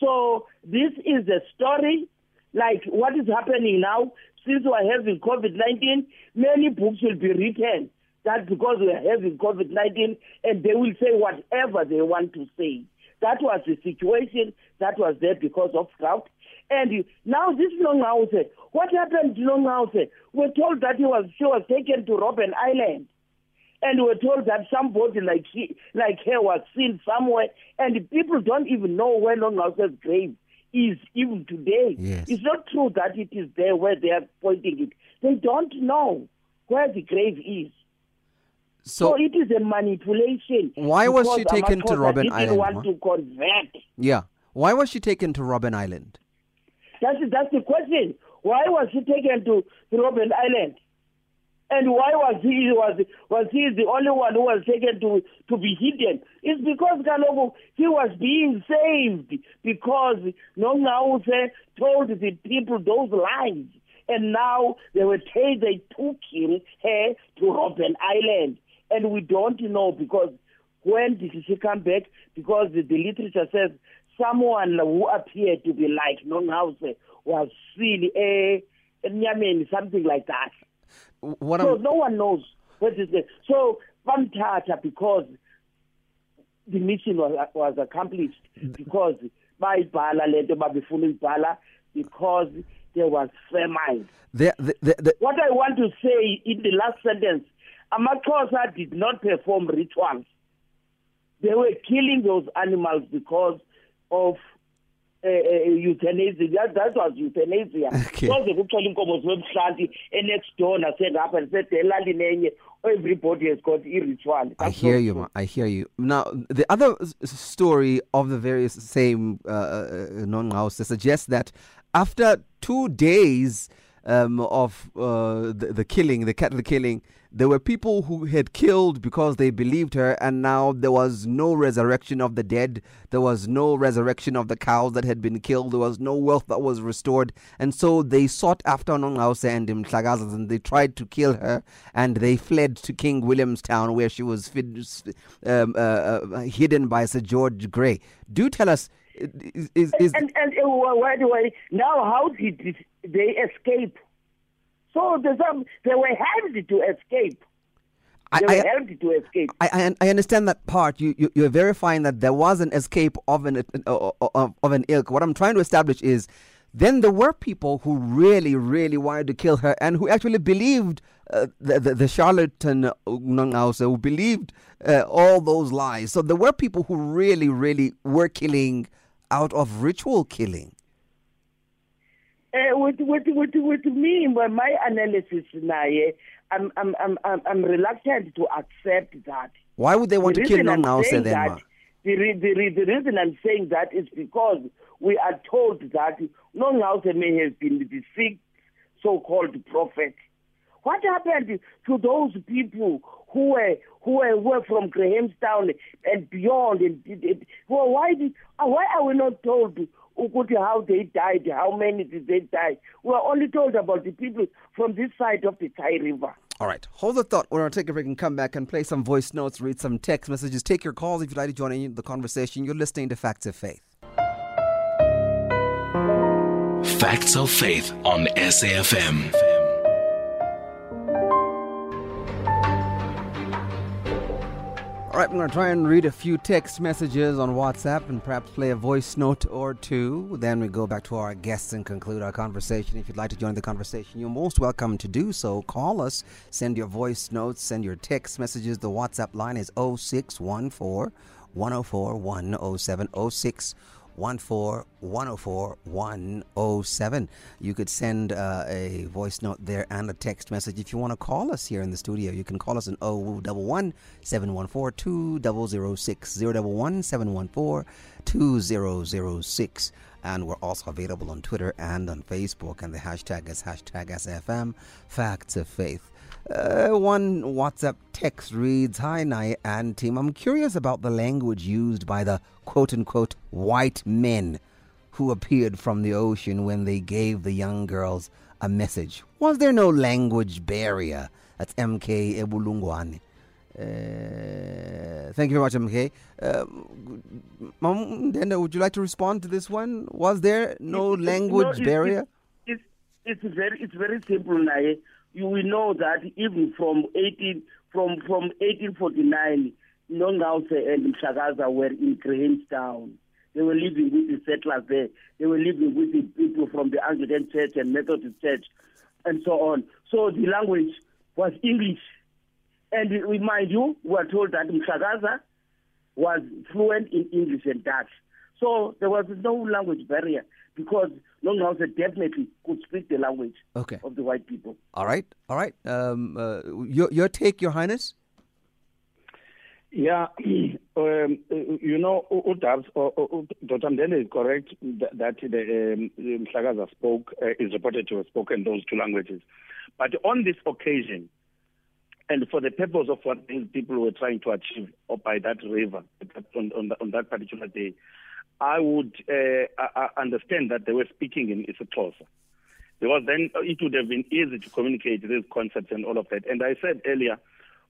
So this is a story like what is happening now. Since we are having COVID nineteen, many books will be written. That because we are having COVID nineteen, and they will say whatever they want to say. That was the situation that was there because of drought. And now this Nongqawuse, what happened to Nongqawuse? We're told that he was she was taken to Robben Island. And we're told that somebody like he, like her was seen somewhere, and people don't even know where Nongqawuse's grave is even today. Yes. It's not true that it is there where they are pointing it. They don't know where the grave is. So, So, it is a manipulation. Why was she taken to Amaxhosa Robben didn't Island, want to convert. yeah. Why was she taken to Robben Island? That's that's the question. Why was she taken to Robben Island? And why was he was was he the only one who was taken to to be hidden? It's because Kalobo he was being saved because Nongqawuse told the people those lies. And now they were they took him here to Robben Island. And we don't know because when did he come back? Because the, the literature says someone who appeared to be like Nongqawuse was seen eh, a Nyameni, something like that. What So I'm, no one knows what is it. So Bamtata because the mission was, was accomplished because by bayibhala lento babefuna uyibhala because there was famine. the, the, the, the, What I want to say in the last sentence, Amaxhosa did not perform rituals. They were killing those animals because of uh, uh, euthanasia. That, that was euthanasia. Soze kuxola inkomo ziwebuhlanti enext door naserapha nisede elalini enye everybody has got i-ritual. I hear you, ma. I hear you. Now, the other s- story of the various same uh, uh, Nongqawuse suggests that after two days um, of uh, the, the killing, the cattle killing, there were people who had killed because they believed her, and now there was no resurrection of the dead. There was no resurrection of the cows that had been killed. There was no wealth that was restored, and so they sought after Nongqawuse and Mhlakazas, and they tried to kill her, and they fled to King Williamstown, where she was um, uh, uh, hidden by Sir George Grey. Do tell us, is, is, is and and uh, why do I now? How did they escape? So there's some they were helped to escape. I- They were I- helped to escape. I, I I understand that part. You, you you're verifying that there was an escape of an uh, of, of an ilk. What I'm trying to establish is, then there were people who really really wanted to kill her and who actually believed uh, the, the the charlatan Nongqawuse who believed uh, all those lies. So there were people who really really were killing out of ritual killing. Uh, with, with, with, with me, by my analysis, naye, I'm, I'm, I'm, I'm, I'm reluctant to accept that. Why would they want The to kill I'm saying then? that, the, re- the, re- the reason I'm saying that is because we are told that Nongqawuse may have been the sixth so-called prophet. What happened to those people who were who were, who were from Grahamstown and beyond? And, and- well, why did why are we not told ukuthi how they died? How many did they die? We are only told about the people from this side of the Kei River. All right, hold the thought. We're going to take a break and come back and play some voice notes, read some text messages, take your calls if you'd like to join in the conversation. You're listening to Facts of Faith. Facts of Faith on SAFM. All right, I'm going to try and read a few text messages on WhatsApp and perhaps play a voice note or two. Then we go back to our guests and conclude our conversation. If you'd like to join the conversation, you're most welcome to do so. Call us, send your voice notes, send your text messages. The WhatsApp line is 0614 104 107 06 14 104 107. You could send uh, a voice note there and a text message. If you want to call us here in the studio, you can call us on 011 714 2006 011 714 2006. And we're also available on Twitter and on Facebook, and the hashtag is hashtag SFM Facts of Faith. Uh, one WhatsApp text reads Hi, Nai and team. I'm curious about the language used by the quote unquote white men who appeared from the ocean when they gave the young girls a message. Was there no language barrier? That's MK Ebulungwane. Uh, thank you very much, MK. Um, Mom, Denda, would you like to respond to this one? Was there no It- it- language no, it- barrier? It's, it's very it's very simple, Naye. You will know that even from 18 from from 1849, Nongause and Mhlakaza were in Grahamstown. They were living with the settlers there. They were living with the people from the Anglican Church and Methodist Church, and so on. So the language was English. And remind you, we are told that Mhlakaza was fluent in English and Dutch. So there was no language barrier because Longhausen definitely could speak the language Okay. of the white people. All right. All right. Um, uh, your, your take, Your Highness? Yeah, um, you know, U- Udabs, or, or, Dr. Mndende is correct that, that the um, Mhlakaza spoke, uh, is reported to have spoken those two languages. But on this occasion, and for the purpose of what these people were trying to achieve or by that river on, on, on that particular day, I would uh, I, I understand that they were speaking in isiXhosa. because then it would have been easy to communicate these concepts and all of that. And I said earlier,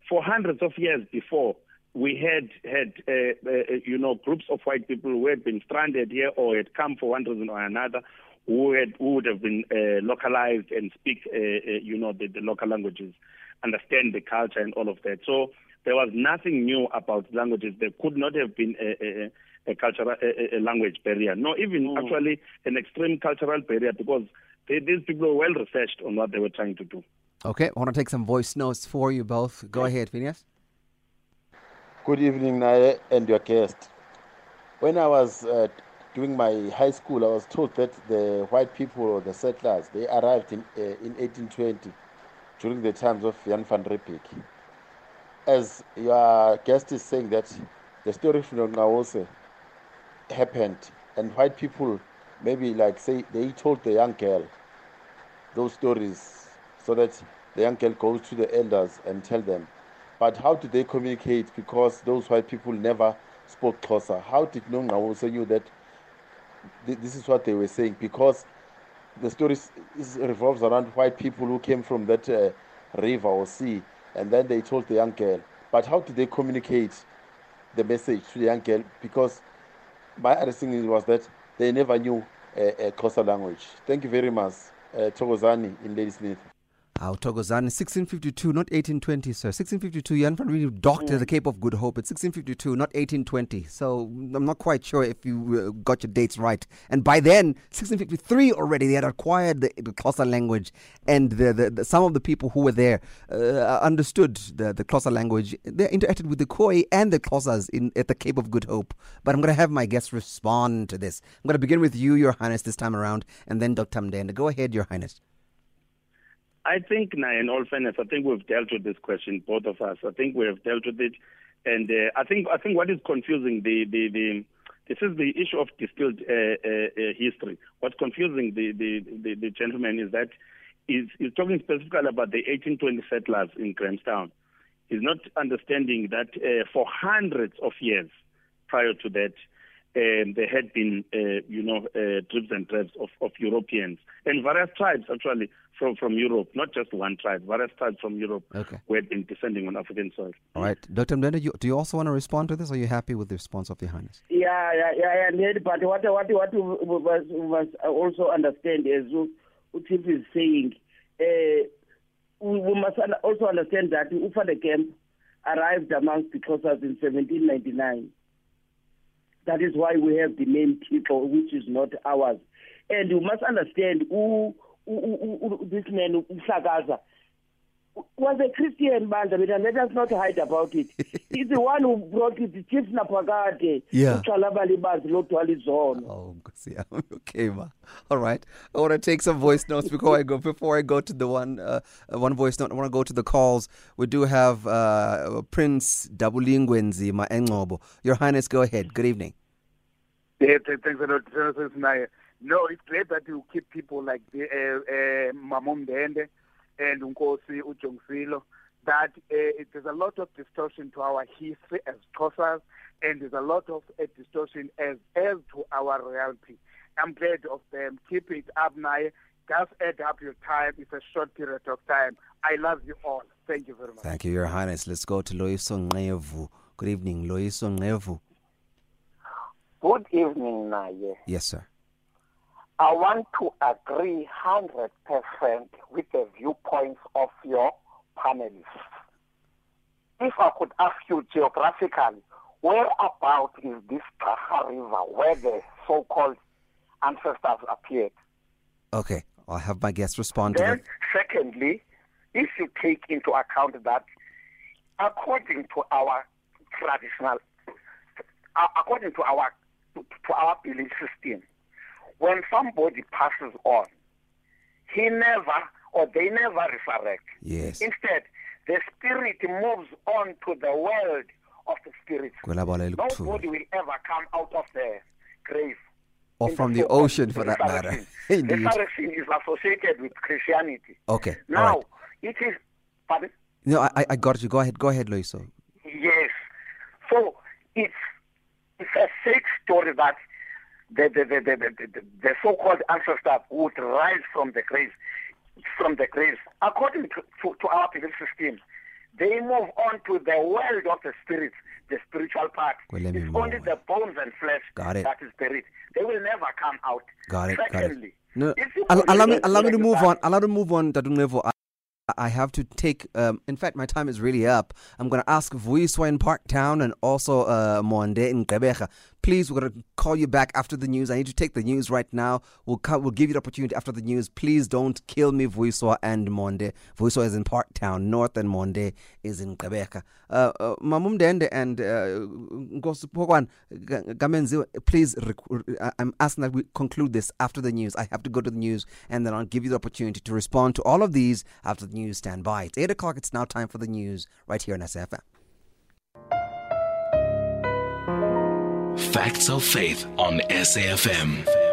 for hundreds of years before, we had had uh, uh, you know groups of white people who had been stranded here or had come for one reason or another, who had who would have been uh, localized and speak uh, uh, you know the, the local languages, understand the culture and all of that. So there was nothing new about languages. There could not have been a, a, a cultural a, a language barrier. No, even mm. actually an extreme cultural barrier because they, these people were well researched on what they were trying to do. Okay, I want to take some voice notes for you both. Go ahead, Phineas. Good evening, Naye, and your guest. When I was uh, doing my high school, I was told that the white people or the settlers they arrived in uh, in 1820 during the times of Jan van Riebeeck. As your guest is saying that the story from Ngawose happened, and white people maybe like say they told the young girl those stories so that the young girl goes to the elders and tell them but how did they communicate? Because those white people never spoke Xhosa. How did Nongqawuse you that th- this is what they were saying? Because the story revolves around white people who came from that uh, river or sea, and then they told the young girl. But how did they communicate the message to the young girl? Because my other thing was that they never knew a, a Xhosa language. Thank you very much. Uh, Togozani in Ladysmith. How Togozan, 1652, not 1820, sir. 1652, Jan van Riebeeck docked at the Cape of Good Hope. It's 1652, not 1820. So I'm not quite sure if you uh, got your dates right. And by then, 1653 already, they had acquired the, the Xhosa language. And the, the, the, some of the people who were there uh, understood the, the Xhosa language. They interacted with the Khoi and the Xhosas in, at the Cape of Good Hope. But I'm going to have my guests respond to this. I'm going to begin with you, Your Highness, this time around, and then Dr. Mndende. Go ahead, Your Highness. I think, now, in all fairness, I think we've dealt with this question, both of us. I think we have dealt with it, and uh, I think I think what is confusing the the, the this is the issue of distilled uh, uh, uh history. What's confusing the, the, the, the gentleman is that he's, he's talking specifically about the 1820 settlers in Grahamstown. He's not understanding that uh, for hundreds of years prior to that, um, there had been, uh, you know, uh, tribes and tribes of, of Europeans and various tribes actually from, from Europe, not just one tribe, various tribes from Europe okay. who had been descending on African soil. All right. Dr. Mndende, you, do you also want to respond to this, are you happy with the response of the Highness? Yeah, yeah, yeah, yeah. But what, what, what we must, we must also understand is what Tiff is saying, uh, we, we must also understand that Ufa the camp arrived amongst the Xhosas in 1799. That is why we have the name Tito, which is not ours. And you must understand who this man uMhlakaza was a Christian bandla but let us not hide about it. He's the one who brought it chief naphakade yeah. uxalaba libazi lodwala izono oh okay ma. All right. I want to take some voice notes before i go before i go to the one uh, one voice note. I want to go to the calls. We do have uh, prince dabulingwe nzima engcobo. Your highness go ahead. Good evening. Yeah thanks a lot no, it's great that you keep people like the uh, uh, Mamumdende and Unkosi Ujongisilo. That uh, there's a lot of distortion to our history as Xhosas, and there's a lot of uh, distortion as as to our reality. I'm glad of them. Keep it up, Naya. Just add up your time. It's a short period of time. I love you all. Thank you very much. Thank you, Your Highness. Let's go to Loiso Ngevu. Good evening, Loiso Ngevu. Good evening, Naya. Yes, sir. I want to agree 100% with the viewpoints of your panelists. If I could ask you geographically, where about is this Taha River where the so-called ancestors appeared? Okay, I'll have my guests respond then, to that. Secondly, if you take into account that according to our traditional, uh, according to our to our belief system, when somebody passes on, he never or they never resurrect. Yes. Instead, the spirit moves on to the world of the spirit. Nobody will ever come out of the grave. Or from the, the ocean, for that matter. the Saracen is associated with Christianity. Okay. Now, right. it is. Pardon? No, I, I got you. Go ahead. Go ahead, Loiso. Yes. So it's it's a fake story that the, the, the, the, the, the so-called ancestors would rise from the grave, from the grave. According to, to, to our belief system, they move on to the world of the spirits, the spiritual part. Well, it's only on. the bones and flesh Got it. that is buried. They will never come out. Got it. Got it. Secondly, No, if you al- could allow me, allow me to move on. Allow me to move on, Dadunlevo. I, I have to take. Um, in fact, my time is really up. I'm going to ask Vuiswa in Parktown and also uh, Monde in Gqeberha. Please, we're going to call you back after the news. I need to take the news right now. We'll we'll give you the opportunity after the news. Please don't kill me, Vuiswa and Monde. Vuiswa is in Parktown North, and Monde is in Gqeberha. Uh, uh, Mamumdende and uh, Nkosi Pokwan, please, I'm asking that we conclude this after the news. I have to go to the news, and then I'll give you the opportunity to respond to all of these after the news. Stand by. It's 8 o'clock. It's now time for the news right here on SFM. Facts of Faith on SAFM.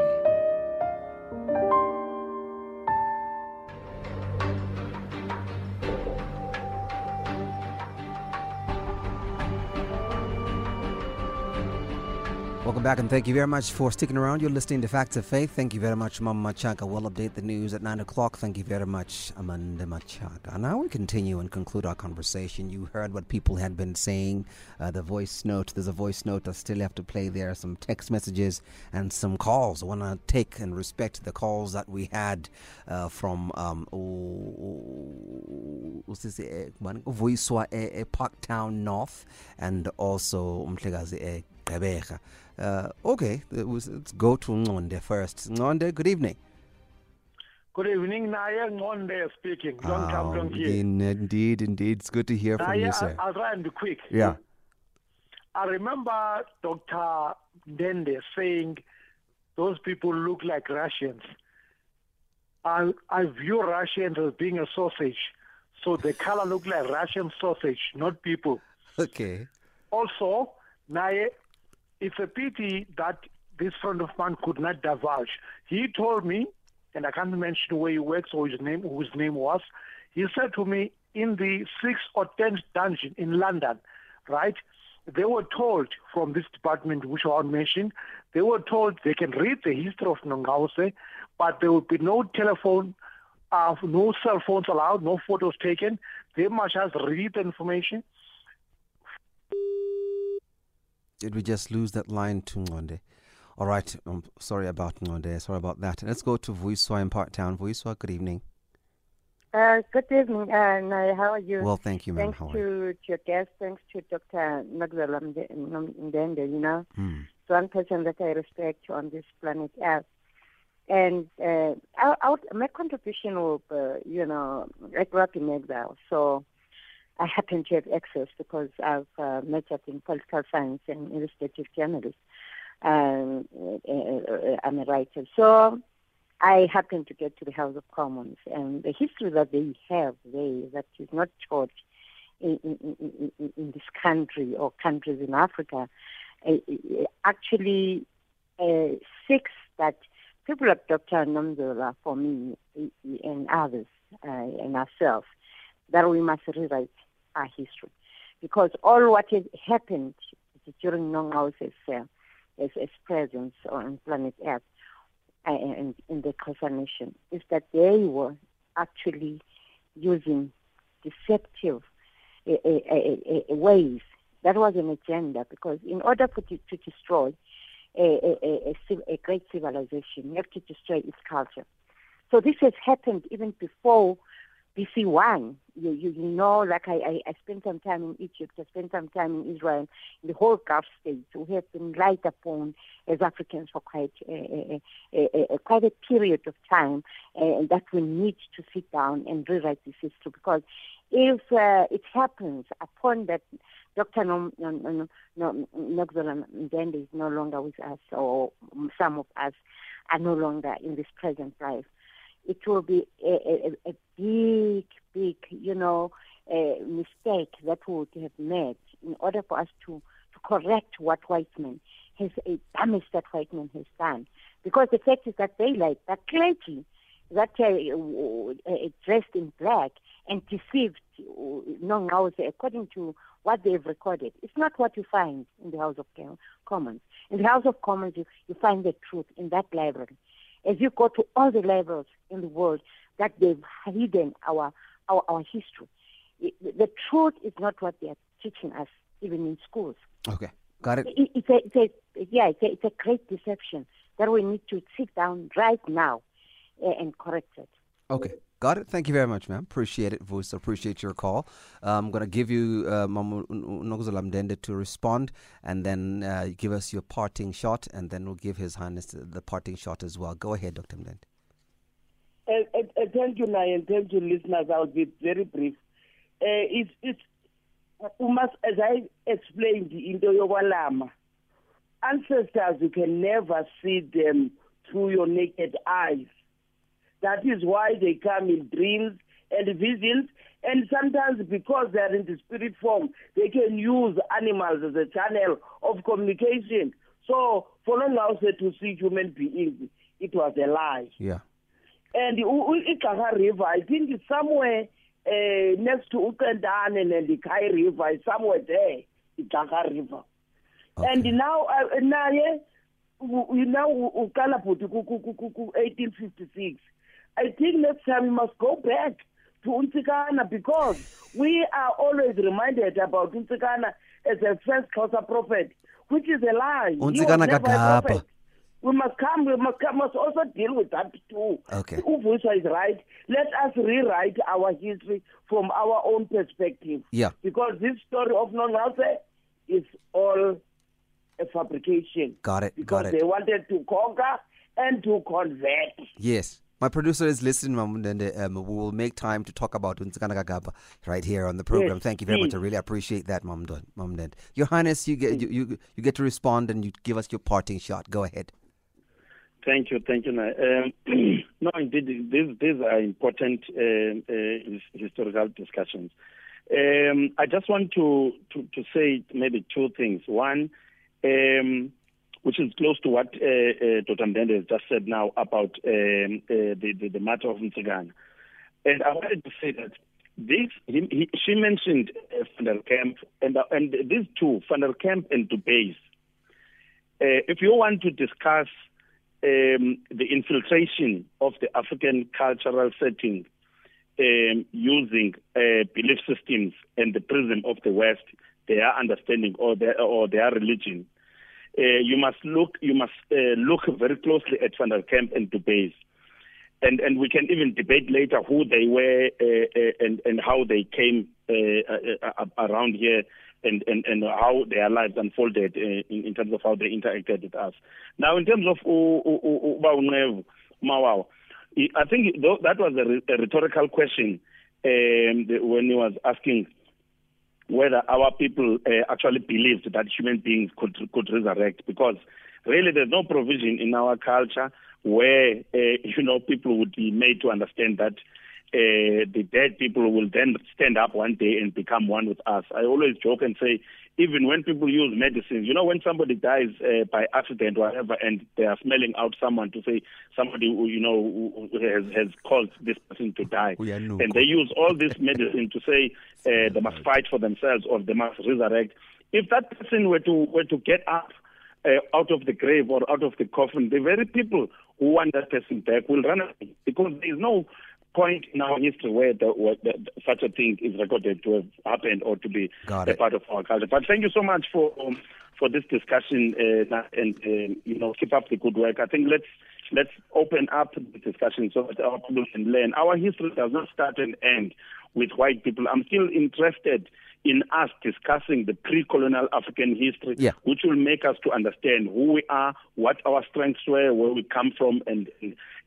Welcome back, and thank you very much for sticking around. You're listening to Facts of Faith. Thank you very much, Mama Machaka. We'll update the news at 9 o'clock. Thank you very much, Amanda Machaka. And now we continue and conclude our conversation. You heard what people had been saying. Uh, the voice note, there's a voice note I still have to play there, some text messages and some calls. I want to take and respect the calls that we had uh, from um, this, eh, eh, eh, Parktown North and also Umhlekazi eh, Gqeberha. Uh, okay, was, let's go to Ngonde first. Ngonde, good evening. Good evening, Naya Ngonde speaking. Long time, Oh, in- indeed, indeed. It's good to hear from you, sir. I'll try and be quick. Yeah. I remember Dr. Dende saying those people look like Russians. I, I view Russians as being a sausage. So the color look like Russian sausage, not people. Okay. Also, Naye, it's a pity that this friend of mine could not divulge. He told me, and I can't mention where he works or his name, who his name was. He said to me, in the sixth or tenth dungeon in London, right? They were told from this department, which I won't mention, they were told they can read the history of Nongqawuse, but there will be no telephone, uh, no cell phones allowed, no photos taken. They must just read the information. Did we just lose that line to Ngonde? All right. I'm sorry about Ngonde. Sorry about that. Let's go to Vuiswa in Park Town. Vuiswa, good evening. Uh, good evening, uh, How are you? Well, thank you, ma'am. Thanks How are to, you? to your guest. Thanks to Dr. Nagzala Ndende, you know. Hmm. It's one person that I respect on this planet Earth. And uh, I, I would, my contribution will, uh, you know, I grew up in exile, so I happen to have access because I've uh, majored in political science and investigative journalism. Um, uh, uh, I'm a writer. So I happened to get to the House of Commons, and the history that they have there that is not taught in, in, in, in, this country or countries in Africa uh, uh, actually uh, seeks that people like Dr. Nomzola, for me and others uh, and ourselves, that we must rewrite our history. Because all what has happened during Nongqawuse's uh, presence on planet Earth uh, and in the Xhosa nation is that they were actually using deceptive uh, uh, uh, uh, ways. That was an agenda because in order for to, to destroy a, a, a a great civilization, you have to destroy its culture. So this has happened even before BC one. You, you you know, like I, I, I spent some time in Egypt, I spent some time in Israel, in the whole Gulf states. We have been relied upon as Africans for quite a, a, a, quite a period of time, and that we need to sit down and rewrite this history because if uh, it happens upon that Dr. Nogzola Ndende is no longer with us, or some of us are no longer in this present life, it will be a, a, a big, big, you know, uh, mistake that we would have made in order for us to, to correct what white men has uh, damage that white man has done. Because the fact is that they like that clergy that uh, uh, dressed in black and deceived uh, Nongqawuse, according to what they've recorded, it's not what you find in the House of Commons. In the House of Commons, you, you find the truth in that library. As you go to all the levels in the world that they've hidden our, our, our history, the truth is not what they are teaching us, even in schools. Okay, got it. it it's, a, it's a, yeah, it's a, it's a great deception that we need to sit down right now uh, and correct it. Okay. Got it. Thank you very much, ma'am. Appreciate it, Voice. Appreciate your call. Uh, I'm going to give you uh, Mamu Nokuzola to respond and then uh, give us your parting shot, and then we'll give His Highness the parting shot as well. Go ahead, Dr. Mndende. Uh, uh, thank you, Nayan. Thank you, listeners. I'll be very brief. Uh, it's, it's, as I explained in the Yowalama, ancestors, you can never see them through your naked eyes that is why they come in dreams and visions. And sometimes, because they are in the spirit form, they can use animals as a channel of communication. So, for Nongqawuse to see human beings, it was a lie. Yeah. And Ikaha River, I think it's somewhere uh, next to Ukendan and the Kei River, it's somewhere there, Ikaha River. Okay. And now, uh, now, you know, 1856. I think next time we must go back to Untsikana because we are always reminded about Untsikana as a first Xhosa prophet, which is a lie. Untsikana kaGaba. We must come, we must, come, must also deal with that too. Okay. Uvusha is right. Let us rewrite our history from our own perspective. Yeah. Because this story of Nongqawuse is all a fabrication. Got it. Because got it. they wanted to conquer and to convert. Yes. My producer is listening, and um, we will make time to talk about Untsikana kaGaba right here on the program. Yes, Thank you very please. much. I really appreciate that, Mom, Mom Your Highness, you get you, you you get to respond and you give us your parting shot. Go ahead. Thank you, thank you. Um, no, indeed, these these are important uh, uh, historical discussions. Um, I just want to, to to say maybe two things. One. Um, which is close to what uh, uh, Dr. Mndende has just said now about um, uh, the, the, the matter of Ntsigan. And I wanted to say that this, he, he, she mentioned uh, Van der Kemp, and, uh, and these two, Van der Kemp and Dubais. Uh, if you want to discuss um, the infiltration of the African cultural setting um, using uh, belief systems and the prism of the West, their understanding or their, or their religion, uh, you must look you must uh, look very closely at Van der Kemp and Dubeis. And and we can even debate later who they were uh and and how they came around here and, and and how their lives unfolded in, in terms of how they interacted with us. Now, in terms of Mawawa, I think that was a, rhetorical question um, when he was asking whether our people uh, actually believed that human beings could could resurrect because really there's no provision in our culture where uh, you know people would be made to understand that uh, the dead people will then stand up one day and become one with us. I always joke and say, even when people use medicines, you know, when somebody dies uh, by accident or whatever, and they are smelling out someone to say somebody who, you know who has has caused this person to die, and they use all this medicine to say uh, they must fight for themselves or they must resurrect. If that person were to were to get up uh, out of the grave or out of the coffin, the very people who want that person back will run away because there is no point in our history where, the, where the, such a thing is recorded to have happened or to be Got a it. part of our culture. But thank you so much for um, for this discussion uh, and uh, you know keep up the good work. I think let's let's open up the discussion so that our people can learn. Our history does not start and end with white people. I'm still interested in us discussing the pre-colonial African history, Yeah. which will make us to understand who we are, what our strengths were, where we come from, and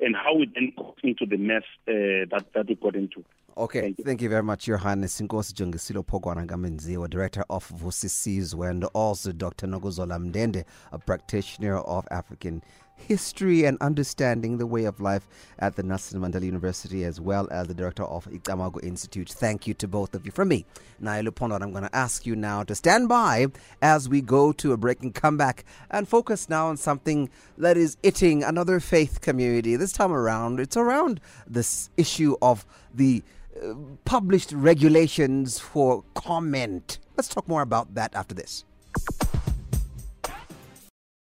and, how we then got into the mess uh, that that we got into. Okay, thank you. very much, Your Highness Inkosi Jongisilo Pokwana Ngamenziwa, Director of Vusisizwe, and also Dr. Nokuzola Mndende, a practitioner of African history and understanding the way of life at the Nelson Mandela University, as well as the Director of iCamagu Institute. Thank you to both of you. From me, Naye Lupondwana, I'm going to ask you now to stand by as we go to a break and come back and focus now on something that is hitting another faith community. This time around, it's around this issue of the uh, published regulations for comment. Let's talk more about that after this.